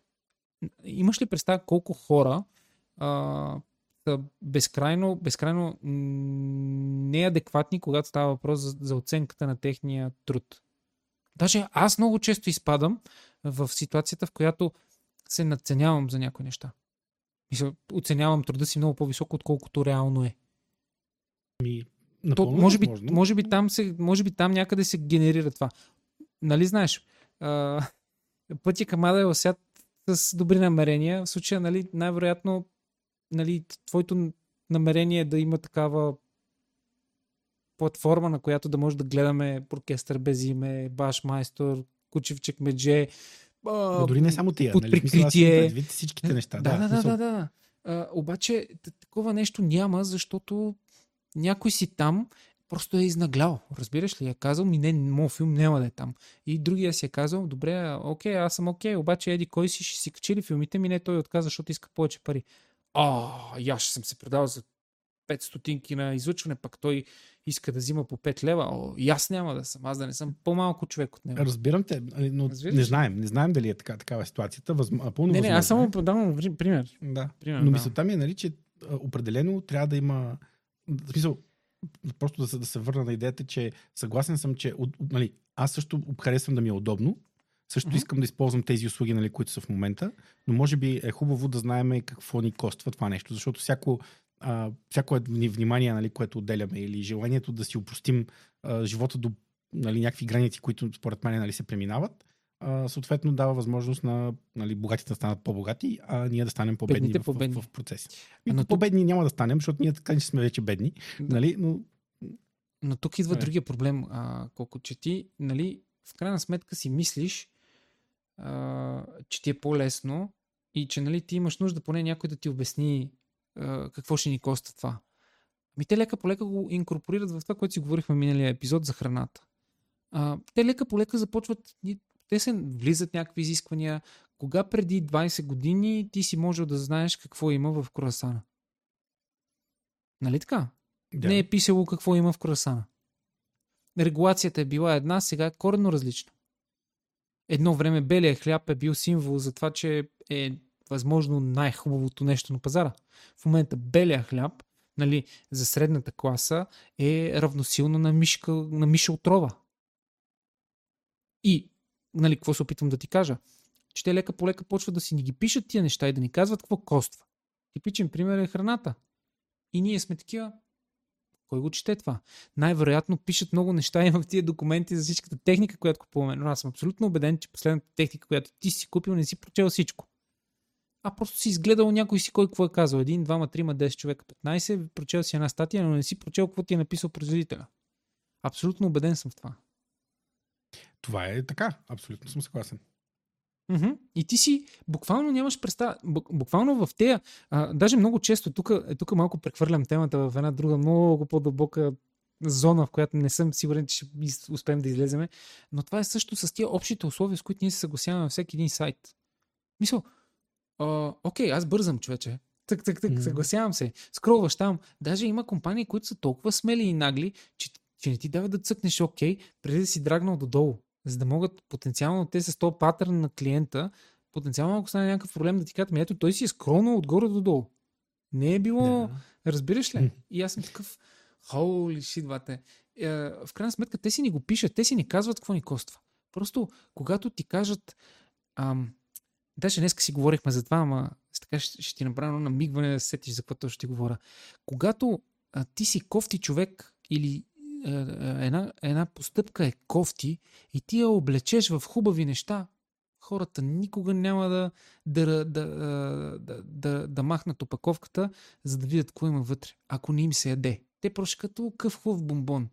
Имаш ли представа колко хора а, безкрайно, безкрайно неадекватни, когато става въпрос за, за оценката на техния труд. Даже аз много често изпадам в ситуацията, в която се надценявам за някои неща. Мисля, оценявам труда си много по-високо, отколкото реално е. Ми, То, може, би, възможно. може, би там се, може би там някъде се генерира това. Нали знаеш, а, пътя към Ада е осят с добри намерения. В случая, нали, най-вероятно, нали, твоето намерение е да има такава платформа, на която да може да гледаме оркестър без име, баш майстор, кучевчик медже. Ма дори не само тия. под нали? Прикритие. предвид всичките неща. Да, да, да, да. да. А, обаче такова нещо няма, защото някой си там просто е изнаглял. Разбираш ли? Е казал ми, не, моят филм няма да е там. И другия си е казал, добре, окей, аз съм окей, обаче еди кой си ще си качили филмите ми, не той отказа, защото иска повече пари. А, и аз ще съм се предал за 5 стотинки на излъчване, пък той иска да взима по 5 лева. О, и аз няма да съм, аз да не съм по-малко човек от него. Разбирам те, нали, но Разбираш не знаем. Не знаем дали е така, такава ситуацията. Възм... Пълно Не, не, аз само е. давам пример. Да. пример Но да. мисълта ми е, нали, че определено трябва да има. В смисъл, просто да се, да се върна на идеята, че съгласен съм, че от, нали, аз също харесвам да ми е удобно. Също Мгм. искам да използвам тези услуги, нали, които са в момента, но може би е хубаво да знаем какво ни коства това нещо, защото всяко, а, всяко внимание, нали, което отделяме или желанието да си упростим а, живота до нали, някакви граници, които според мен нали, се преминават, а, съответно дава възможност на нали, богатите да станат по-богати, а ние да станем по-бедни Бедните в, по-бедни. в, в процеса. И тук- по-бедни няма да станем, защото ние така че сме вече бедни, Да. нали? но Но тук идва другия проблем, а, колко че ти, нали, в крайна сметка си мислиш, а, че ти е по-лесно и че, нали, ти имаш нужда поне някой да ти обясни а, какво ще ни коста това. Ами те лека по лека го инкорпорират в това, което си говорихме миналия епизод за храната. А, те лека по лека започват, те се влизат някакви изисквания. Кога преди 20 години ти си можел да знаеш какво има в круасана? Нали така? да. не е писало какво има в круасана. Регулацията е била една, сега е коренно различна. Едно време белия хляб е бил символ за това, че е възможно най-хубавото нещо на пазара. В момента белия хляб нали, за средната класа е равносилно на мишка, на миша отрова. И, нали, какво се опитвам да ти кажа? Че те лека по лека почват да си ни ги пишат тия неща и да ни казват какво коства. Типичен пример е храната. И ние сме такива, кой го чете това? Най-вероятно пишат много неща и в тия документи за всичката техника, която купуваме. Но аз съм абсолютно убеден, че последната техника, която ти си купил, не си прочел всичко. А просто си изгледал някой си кой какво е казал. Един, двама, трима, 10 човека, 15, прочел си една статия, но не си прочел какво ти е написал производителя. Абсолютно убеден съм в това. Това е така. Абсолютно съм съгласен. Мгм. И ти си буквално нямаш представа. Бук- Буквално в тея, а, даже много често, тук, е, тук малко прехвърлям темата в една друга много по-дълбока зона, в която не съм сигурен, че ще успеем да излеземе, но това е също с тия общите условия, с които ние се съгласяваме на всеки един сайт. Мисъл, а, окей, аз бързам, човече. Тък, тък, тък, Мгм. съгласявам се. Скролваш там. Даже има компании, които са толкова смели и нагли, че, че не ти дава да цъкнеш окей, преди да си драгнал додолу. За да могат потенциално те с този патърн на клиента, потенциално ако стане някакъв проблем да ти кажат, ми ето той си е скролнал отгоре до долу. Не е било, Да. разбираш ли? И аз съм такъв, holy shit, бате. Е, в крайна сметка те си ни го пишат, те си ни казват какво ни коства. Просто когато ти кажат, ам, даже днес си говорихме за това, ама така ще, ще ти направя намигване да се сетиш за какво ще ти говоря. Когато а, ти си кофти човек или една, една постъпка е кофти и ти я облечеш в хубави неща, хората никога няма да, да, да, да, да, да, махнат опаковката, за да видят какво има вътре, ако не им се яде. Те просто като къв хубав бомбон.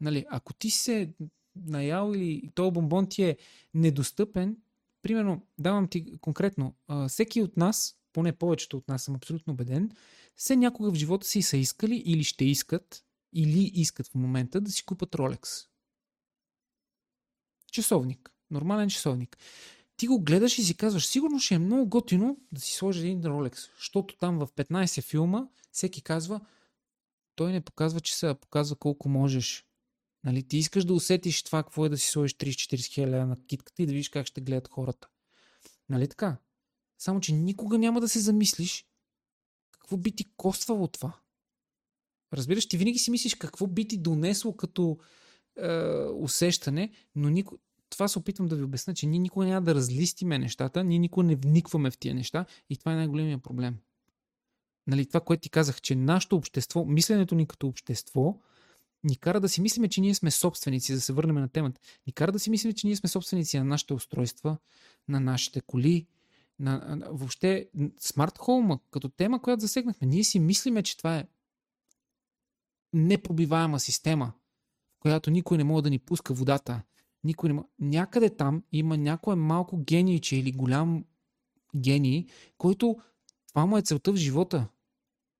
Нали, ако ти се наял или този бомбон ти е недостъпен, примерно, давам ти конкретно, всеки от нас, поне повечето от нас съм абсолютно убеден, все някога в живота си са искали или ще искат, или искат в момента да си купат Rolex. Часовник. Нормален часовник. Ти го гледаш и си казваш, сигурно ще е много готино да си сложи един Rolex, защото там в 15 филма всеки казва, той не показва часа, а показва колко можеш. Нали, ти искаш да усетиш това, какво е да си сложиш 30-40 хиляди на китката и да видиш как ще гледат хората. Нали така? Само, че никога няма да се замислиш какво би ти коствало това? Разбираш, ти винаги си мислиш какво би ти донесло като е, усещане, но никой, това се опитвам да ви обясня, че ние никога няма да разлистиме нещата, ние никога не вникваме в тия неща и това е най-големия проблем. Нали, това, което ти казах, че нашето общество, мисленето ни като общество, ни кара да си мислиме, че ние сме собственици, да се върнем на темата. Ни кара да си мислиме, че ние сме собственици на нашите устройства, на нашите коли, на, на въобще смарт хоума като тема, която засегнахме. Ние си мислиме, че това е непробиваема система, в която никой не може да ни пуска водата. Никой не може... Някъде там има някое малко генийче или голям гений, който това му е целта в живота.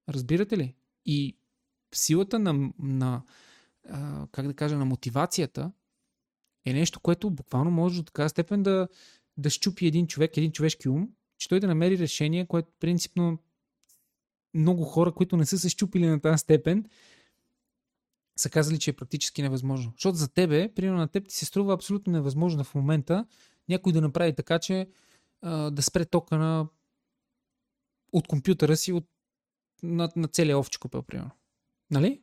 Разбирате ли? И силата на, на как да кажа, на мотивацията е нещо, което буквално може до така степен да, да щупи един човек, един човешки ум, че той да намери решение, което принципно много хора, които не са се щупили на тази степен, са казали, че е практически невъзможно. Защото за тебе, примерно на теб ти се струва абсолютно невъзможно в момента някой да направи така, че а, да спре тока на от компютъра си от, на, на целия овчекопел, примерно. Нали?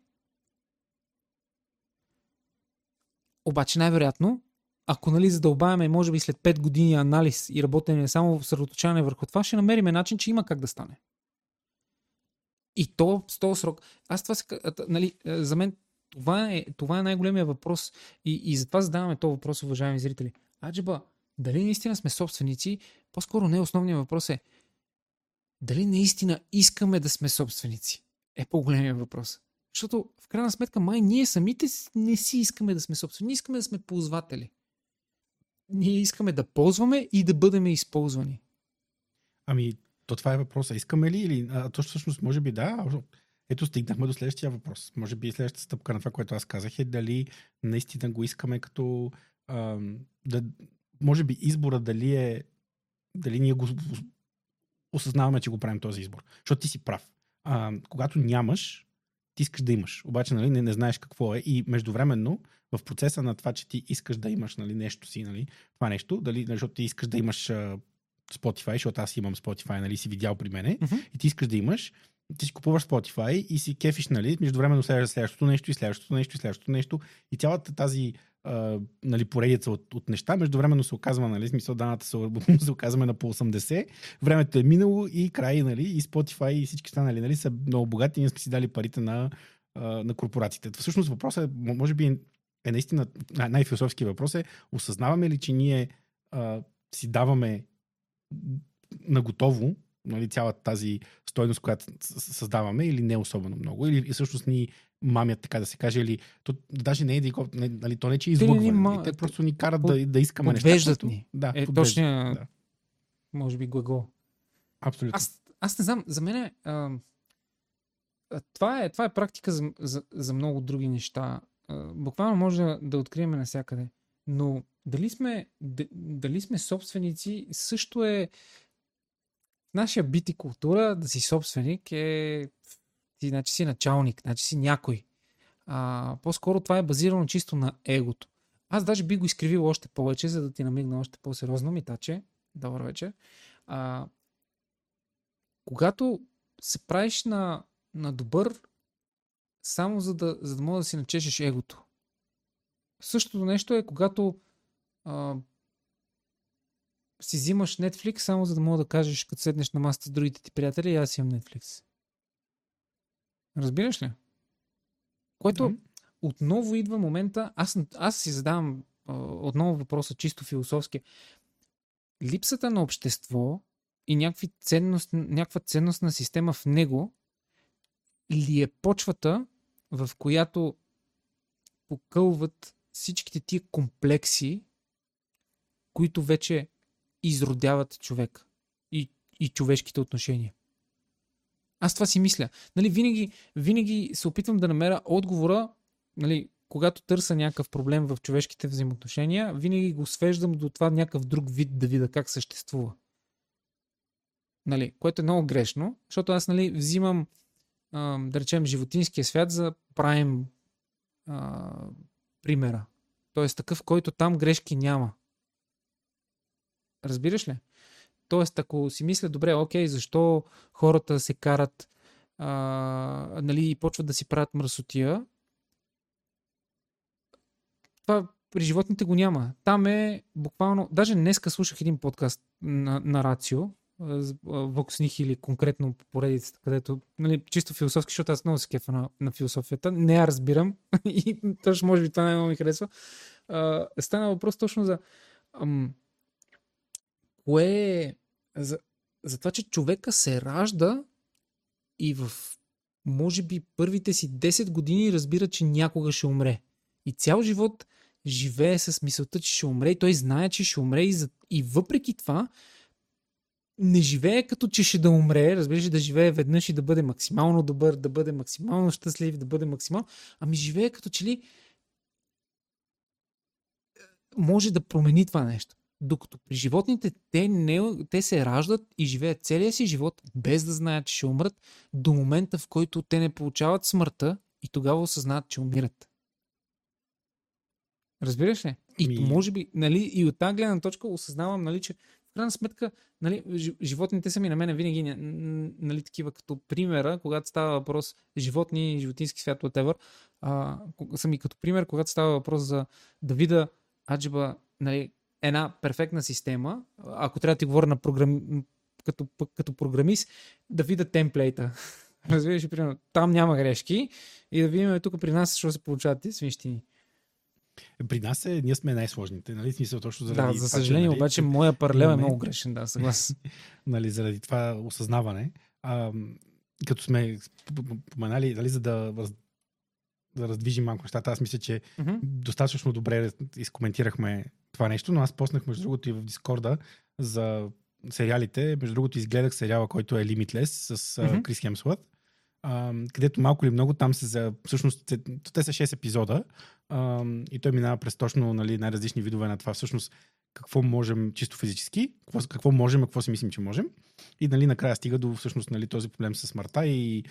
Обаче най-вероятно, ако нали задълбаваме, може би след 5 години анализ и работене само в съсредоточаване върху това, ще намерим начин, че има как да стане. И то с този срок. Аз това се, нали, за мен това е, това е най-големия въпрос. И, и затова задаваме този въпрос, уважаеми зрители. Аджиба, дали наистина сме собственици? По-скоро не основният въпрос е дали наистина искаме да сме собственици? Е по-големия въпрос. Защото в крайна сметка май ние самите не си искаме да сме собствени. Ние искаме да сме ползватели. Ние искаме да ползваме и да бъдем използвани. Ами, то това е въпроса. Искаме ли или... А, то всъщност може би да. Ето стигнахме до следващия въпрос. Може би следващата стъпка на това, което аз казах е дали наистина го искаме като... А, да, може би избора дали е... Дали ние го осъзнаваме, че го правим този избор. Защото ти си прав. А, когато нямаш, ти искаш да имаш. Обаче нали, не, не знаеш какво е. И междувременно, в процеса на това, че ти искаш да имаш нали, нещо си, нали, това нещо, дали, нали, защото ти искаш да имаш а, Spotify, защото аз имам Spotify, нали, си видял при мене, uh-huh. и ти искаш да имаш, ти си купуваш Spotify и си кефиш, нали, междувременно следващото нещо и следващото нещо и следващото нещо. И цялата тази а, нали, поредица от, от неща. Междувременно се оказва, нали, смисъл даната се, се оказваме на по 80. Времето е минало и край, нали, и Spotify и всички останали, нали, са много богати и ние сме си дали парите на, а, на корпорациите. Всъщност въпросът е, може би е наистина най-философски въпрос е, осъзнаваме ли, че ние а, си даваме на готово нали, цялата тази стойност, която създаваме, или не особено много, или всъщност ни мамят, така да се каже, или то, даже не е, нали, то не е, че излъгване, ма... те просто ни карат да, да искаме неща. Подвеждат ни. Да, е, точно, да. може би глагол. Абсолютно. Аз, аз не знам, за мен е, а, това, е, това е практика за, за, за много други неща. А, буквално може да, да открием навсякъде. Но дали сме, дали сме собственици, също е нашия бит култура да си собственик е ти значи си началник, значи си някой. А, по-скоро това е базирано чисто на егото. Аз даже би го изкривил още повече, за да ти намигна още по-сериозно. Митаче, добър вечер. А, когато се правиш на, на добър, само за да, за да може да си начешеш егото. Същото нещо е, когато а, си взимаш Netflix, само за да мога да кажеш, като седнеш на масата с другите ти приятели, аз имам Netflix. Разбираш ли? Което mm-hmm. отново идва момента, аз, аз си задавам отново въпроса чисто философски. Липсата на общество и някакви ценност, някаква ценностна система в него ли е почвата, в която покълват всичките тия комплекси, които вече изродяват човек и, и човешките отношения. Аз това си мисля. Нали, винаги, винаги се опитвам да намеря отговора, нали, когато търся някакъв проблем в човешките взаимоотношения, винаги го свеждам до това някакъв друг вид да видя как съществува. Нали, което е много грешно, защото аз нали, взимам, да речем, животинския свят за правим примера. Тоест такъв, който там грешки няма. Разбираш ли? Тоест, ако си мисля, добре, окей, защо хората се карат а, нали, и почват да си правят мръсотия. Това при животните го няма. Там е буквално... Даже днеска слушах един подкаст на, на Рацио, Воксних или конкретно по поредицата, където нали, чисто философски, защото аз много се кефа на, на философията. Не я разбирам и точно може би това най-много ми харесва. А, стана въпрос точно за ам, кое е за, за това, че човека се ражда и в може би първите си 10 години разбира, че някога ще умре. И цял живот живее с мисълта, че ще умре и той знае, че ще умре и, за... и въпреки това не живее като че ще да умре, разбираш, да живее веднъж и да бъде максимално добър, да бъде максимално щастлив, да бъде максимално, ами живее като че ли може да промени това нещо. Докато при животните те, не, те се раждат и живеят целия си живот без да знаят, че ще умрат, до момента в който те не получават смъртта и тогава осъзнават, че умират. Разбираш ли? И Ми... може би, нали, и от тази гледна точка осъзнавам, нали, че в крайна сметка, нали, животните са ми на мене винаги нали, такива като примера, когато става въпрос животни, животински свят, whatever, а, са ми като пример, когато става въпрос за да видя аджиба, нали, една перфектна система, ако трябва да ти говоря на програм... като, като програмист, да видя темплейта. Разбираш, примерно, там няма грешки и да видим тук при нас, защото се получават тези свинщини. При нас е, ние сме най-сложните, нали? Смисъл точно заради Да, за съжаление, това, нали, обаче моя паралел е много грешен, да, съгласен. нали, заради това осъзнаване. А, като сме поменали, нали, за да, да раздвижим малко нещата, аз мисля, че mm-hmm. достатъчно добре изкоментирахме това нещо, но аз поснах между другото и в Дискорда за сериалите. Между другото изгледах сериала, който е Limitless с mm-hmm. Крис Хемсуът където малко или много там се за... Всъщност, те са 6 епизода а, и той минава през точно нали, най-различни видове на това. Всъщност, какво можем чисто физически, какво, какво можем, какво си мислим, че можем. И нали, накрая стига до всъщност нали, този проблем с смъртта и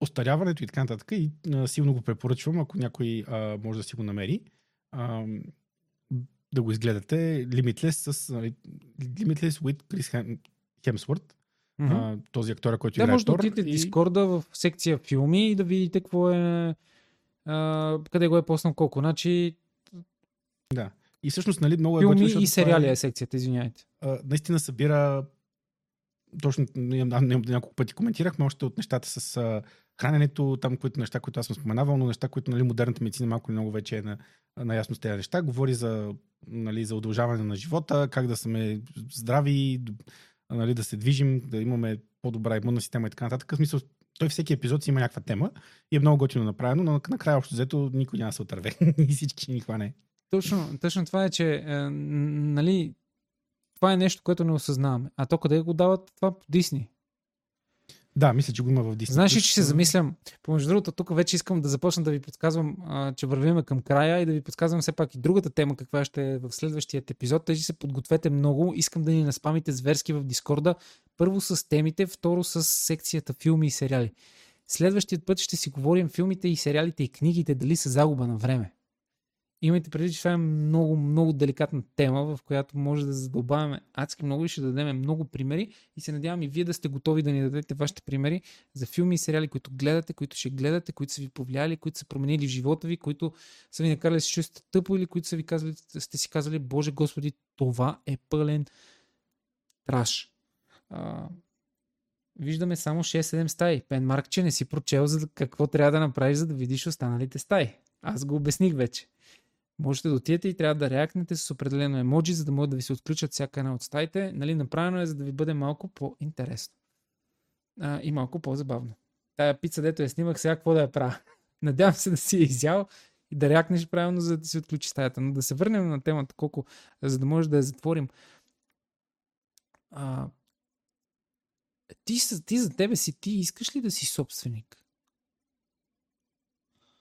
остаряването и така нататък. И а, силно го препоръчвам, ако някой а, може да си го намери. Да го изгледате. Limitless с нали, Limitless with Chris Hemsworth. Mm-hmm. А, този актор, който да, може да отидете и... Дискорда в секция филми и да видите какво е а, къде го е поснал колко. Значи... Да. И всъщност, нали, много е Филми и сериали е... е секцията, извиняйте. А, наистина събира точно няколко пъти коментирахме още от нещата с а, храненето, там които неща, които аз съм споменавал, но неща, които нали, модерната медицина малко или много вече е на, наясно с тези неща. Говори за, нали, за удължаване на живота, как да сме здрави, нали, да се движим, да имаме по-добра имунна система и така нататък. В смисъл, той всеки епизод си има някаква тема и е много готино направено, но накрая общо взето никой няма се отърве и всички ни хване. Точно, точно това е, че е, нали, това е нещо, което не осъзнаваме. А то къде го дават това по Дисни? Да, мисля, че го има в Disney. Знаеш ли, че се замислям? Помежду другото, тук вече искам да започна да ви подсказвам, а, че вървиме към края и да ви подсказвам все пак и другата тема, каква ще е в следващия епизод. Тези се подгответе много. Искам да ни наспамите зверски в Дискорда. Първо с темите, второ с секцията филми и сериали. Следващият път ще си говорим филмите и сериалите и книгите дали са загуба на време. Имайте преди, че това е много, много деликатна тема, в която може да задълбаваме адски много и ще дадем много примери и се надявам и вие да сте готови да ни дадете вашите примери за филми и сериали, които гледате, които ще гледате, които са ви повлияли, които са променили живота ви, които са ви накарали да се чувствате тъпо или които са ви казали, сте си казали, Боже Господи, това е пълен траш. А, виждаме само 6-7 стаи. Пен Марк, че не си прочел за какво трябва да направиш, за да видиш останалите стаи. Аз го обясних вече. Можете да отидете и трябва да реакнете с определено емоджи, за да могат да ви се отключат всяка една от стаите. Нали, направено е, за да ви бъде малко по-интересно. А, и малко по-забавно. Тая пица, дето я снимах, сега какво да я правя? Надявам се да си я изял и да реакнеш правилно, за да се отключи стаята. Но да се върнем на темата, колко, за да може да я затворим. А, ти, ти за тебе си, ти искаш ли да си собственик?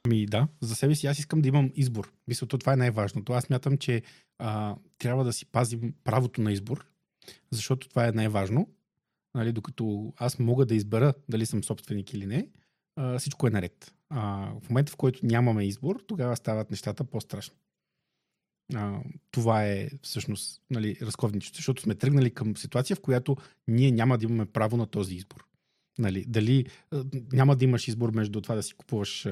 Ами да, за себе си аз искам да имам избор. Мисля, това е най-важното. Аз мятам, че а, трябва да си пазим правото на избор, защото това е най-важно. Нали, докато аз мога да избера дали съм собственик или не, а, всичко е наред. А, в момента, в който нямаме избор, тогава стават нещата по-страшни. А, това е всъщност нали, разковничето, защото сме тръгнали към ситуация, в която ние няма да имаме право на този избор. Нали, дали няма да имаш избор между това да си купуваш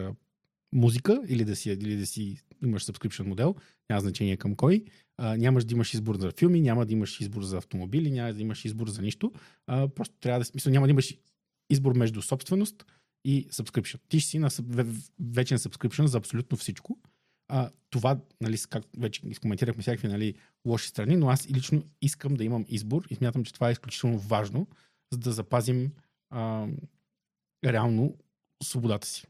музика или да си, или да си имаш subscription модел, няма значение към кой. А, нямаш да имаш избор за филми, няма да имаш избор за автомобили, няма да имаш избор за нищо. А, просто трябва да смисъл, няма да имаш избор между собственост и subscription. Ти ще си на вечен subscription за абсолютно всичко. А, това, нали, как вече изкоментирахме всякакви нали, лоши страни, но аз лично искам да имам избор и смятам, че това е изключително важно, за да запазим а, реално свободата си.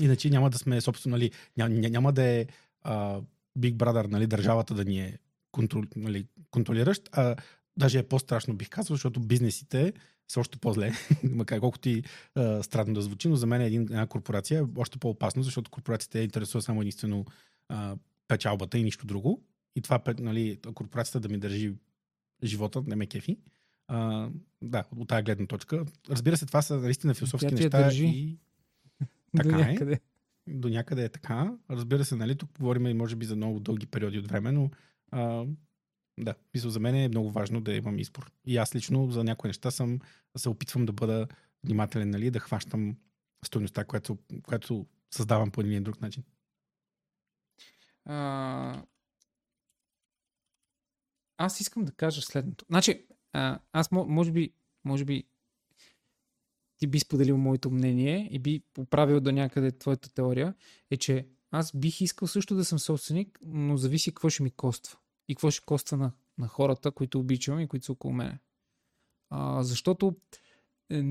Иначе няма да сме, собствено, нали, няма, няма да е а, Big Brother, нали, държавата да ни е контрол, нали, контролиращ, а даже е по-страшно, бих казал, защото бизнесите са още по-зле, макар колкото и а, странно да звучи, но за мен е един, една корпорация още по-опасно, защото корпорацията е интересува само единствено а, печалбата и нищо друго. И това, нали, корпорацията да ми държи живота, не ме кефи. А, да, от тази гледна точка. Разбира се, това са наистина философски неща. Държи. И... Така до някъде. е. До някъде е така. Разбира се, нали, тук говорим и може би за много дълги периоди от време, но а, да, мисля, за мен е много важно да имам избор. И аз лично за някои неща съм, се опитвам да бъда внимателен, нали, да хващам стоеността, която, която създавам по един или друг начин. А... Аз искам да кажа следното. Значи, а, аз може би, може би ти би споделил моето мнение и би поправил до някъде твоята теория, е, че аз бих искал също да съм собственик, но зависи какво ще ми коства и какво ще коства на, на хората, които обичам и които са около мене. А, защото, е,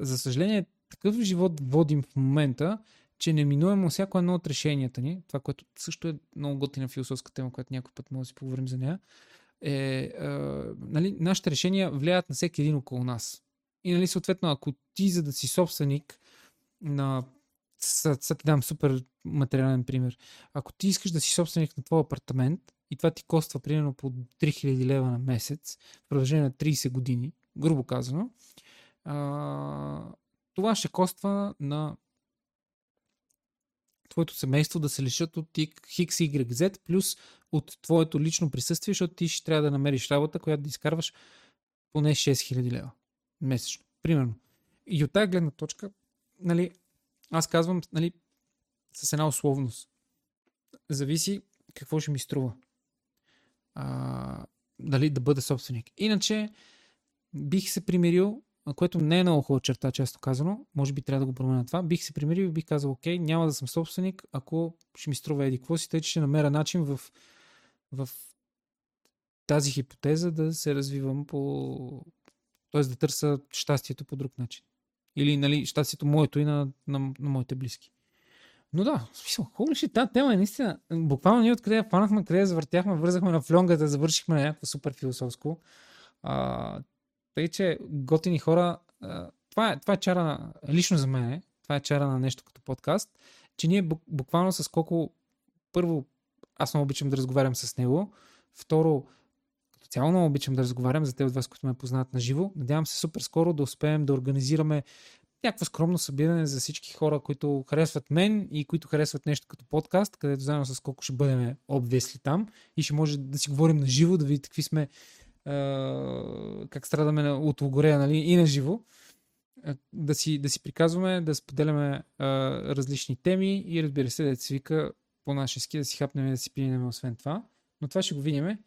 за съжаление, такъв живот водим в момента, че неминуемо всяко едно от решенията ни, това, което също е много готина философска тема, която някой път може да си поговорим за нея, е, е нали, нашите решения влияят на всеки един около нас. И нали, съответно, ако ти, за да си собственик на сега ти дам супер материален пример. Ако ти искаш да си собственик на твой апартамент и това ти коства примерно по 3000 лева на месец в продължение на 30 години, грубо казано, а, това ще коства на твоето семейство да се лишат от X, Y, Z, плюс от твоето лично присъствие, защото ти ще трябва да намериш работа, която да изкарваш поне 6000 лева месечно. Примерно. И от тази гледна точка, нали, аз казвам, нали, с една условност. Зависи какво ще ми струва. А, дали да бъда собственик. Иначе бих се примирил, което не е много хубава черта, често казано, може би трябва да го променя това, бих се примирил и бих казал, окей, няма да съм собственик, ако ще ми струва еди какво си, тъй че ще намеря начин в, в тази хипотеза да се развивам по... т.е. да търся щастието по друг начин. Или нали, щастието моето и на, на, на моите близки. Но да, смисъл, хубаво ще тази тема е наистина. Буквално ние откъде я фанахме, къде я завъртяхме, вързахме на флонгата, завършихме на някакво супер философско. А, тъй, че готини хора, а, това, е, това е чара лично за мен, това е чара на нещо като подкаст, че ние буквално с колко, първо, аз много обичам да разговарям с него, второ, много обичам да разговарям за те от вас, които ме познават на живо. Надявам се супер скоро да успеем да организираме някакво скромно събиране за всички хора, които харесват мен и които харесват нещо като подкаст, където заедно с колко ще бъдем обвесли там и ще може да си говорим на живо, да видите какви сме, как страдаме от огорея, нали, и на живо. Да си, да си приказваме, да споделяме различни теми и разбира се, да се вика по-нашески, да си хапнем и да си пинем освен това. Но това ще го видим.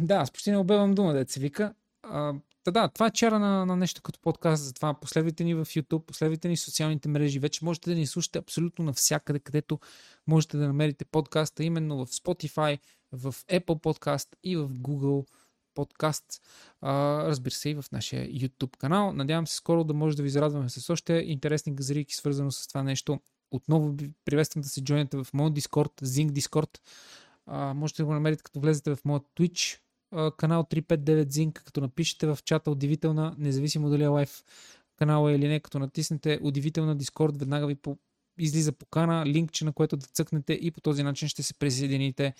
Да, аз почти не обевам дума да се вика. А, да, това е чара на, на нещо като подкаст, затова последвайте ни в YouTube, последвайте ни в социалните мрежи. Вече можете да ни слушате абсолютно навсякъде, където можете да намерите подкаста, именно в Spotify, в Apple Podcast и в Google Podcast. Разбира се и в нашия YouTube канал. Надявам се скоро да може да ви зарадваме с още интересни газарики, свързано с това нещо. Отново ви приветствам да се джойнете в моят Discord, Zing Discord. Можете да го намерите като влезете в моят Twitch канал 359 Zinc, като напишете в чата удивителна, независимо дали е лайв канала или не, като натиснете удивителна Discord, веднага ви по, излиза покана, линкче на което да цъкнете и по този начин ще се присъедините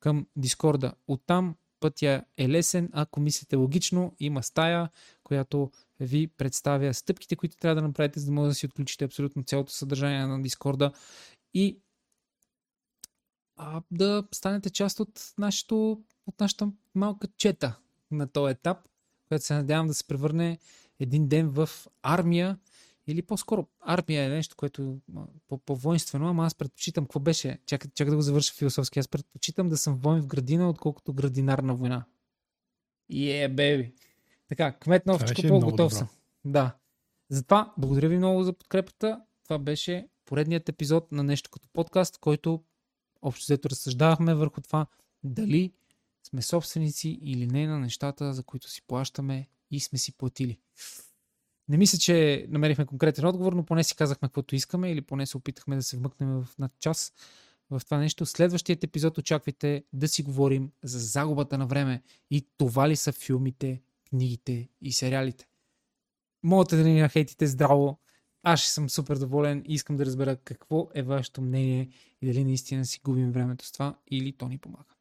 към Дискорда. Оттам пътя е лесен, ако мислите логично, има стая, която ви представя стъпките, които трябва да направите, за да може да си отключите абсолютно цялото съдържание на Дискорда и а, да станете част от нашето от нашата малка чета на този етап, която се надявам да се превърне един ден в армия или по-скоро армия е нещо, което по-воинствено, ама аз предпочитам, какво беше? Чакай, чакай да го завърша философски. Аз предпочитам да съм воин в градина, отколкото градинар на война. Е, беби. Така, кмет Новчко, по-готов съм. Да. Затова, благодаря ви много за подкрепата. Това беше поредният епизод на нещо като подкаст, който общо взето разсъждавахме върху това дали сме собственици или не на нещата, за които си плащаме и сме си платили. Не мисля, че намерихме конкретен отговор, но поне си казахме каквото искаме или поне се опитахме да се вмъкнем в над час в това нещо. Следващият епизод очаквайте да си говорим за загубата на време и това ли са филмите, книгите и сериалите. Могате да ни нахейтите здраво. Аз ще съм супер доволен и искам да разбера какво е вашето мнение и дали наистина си губим времето с това или то ни помага.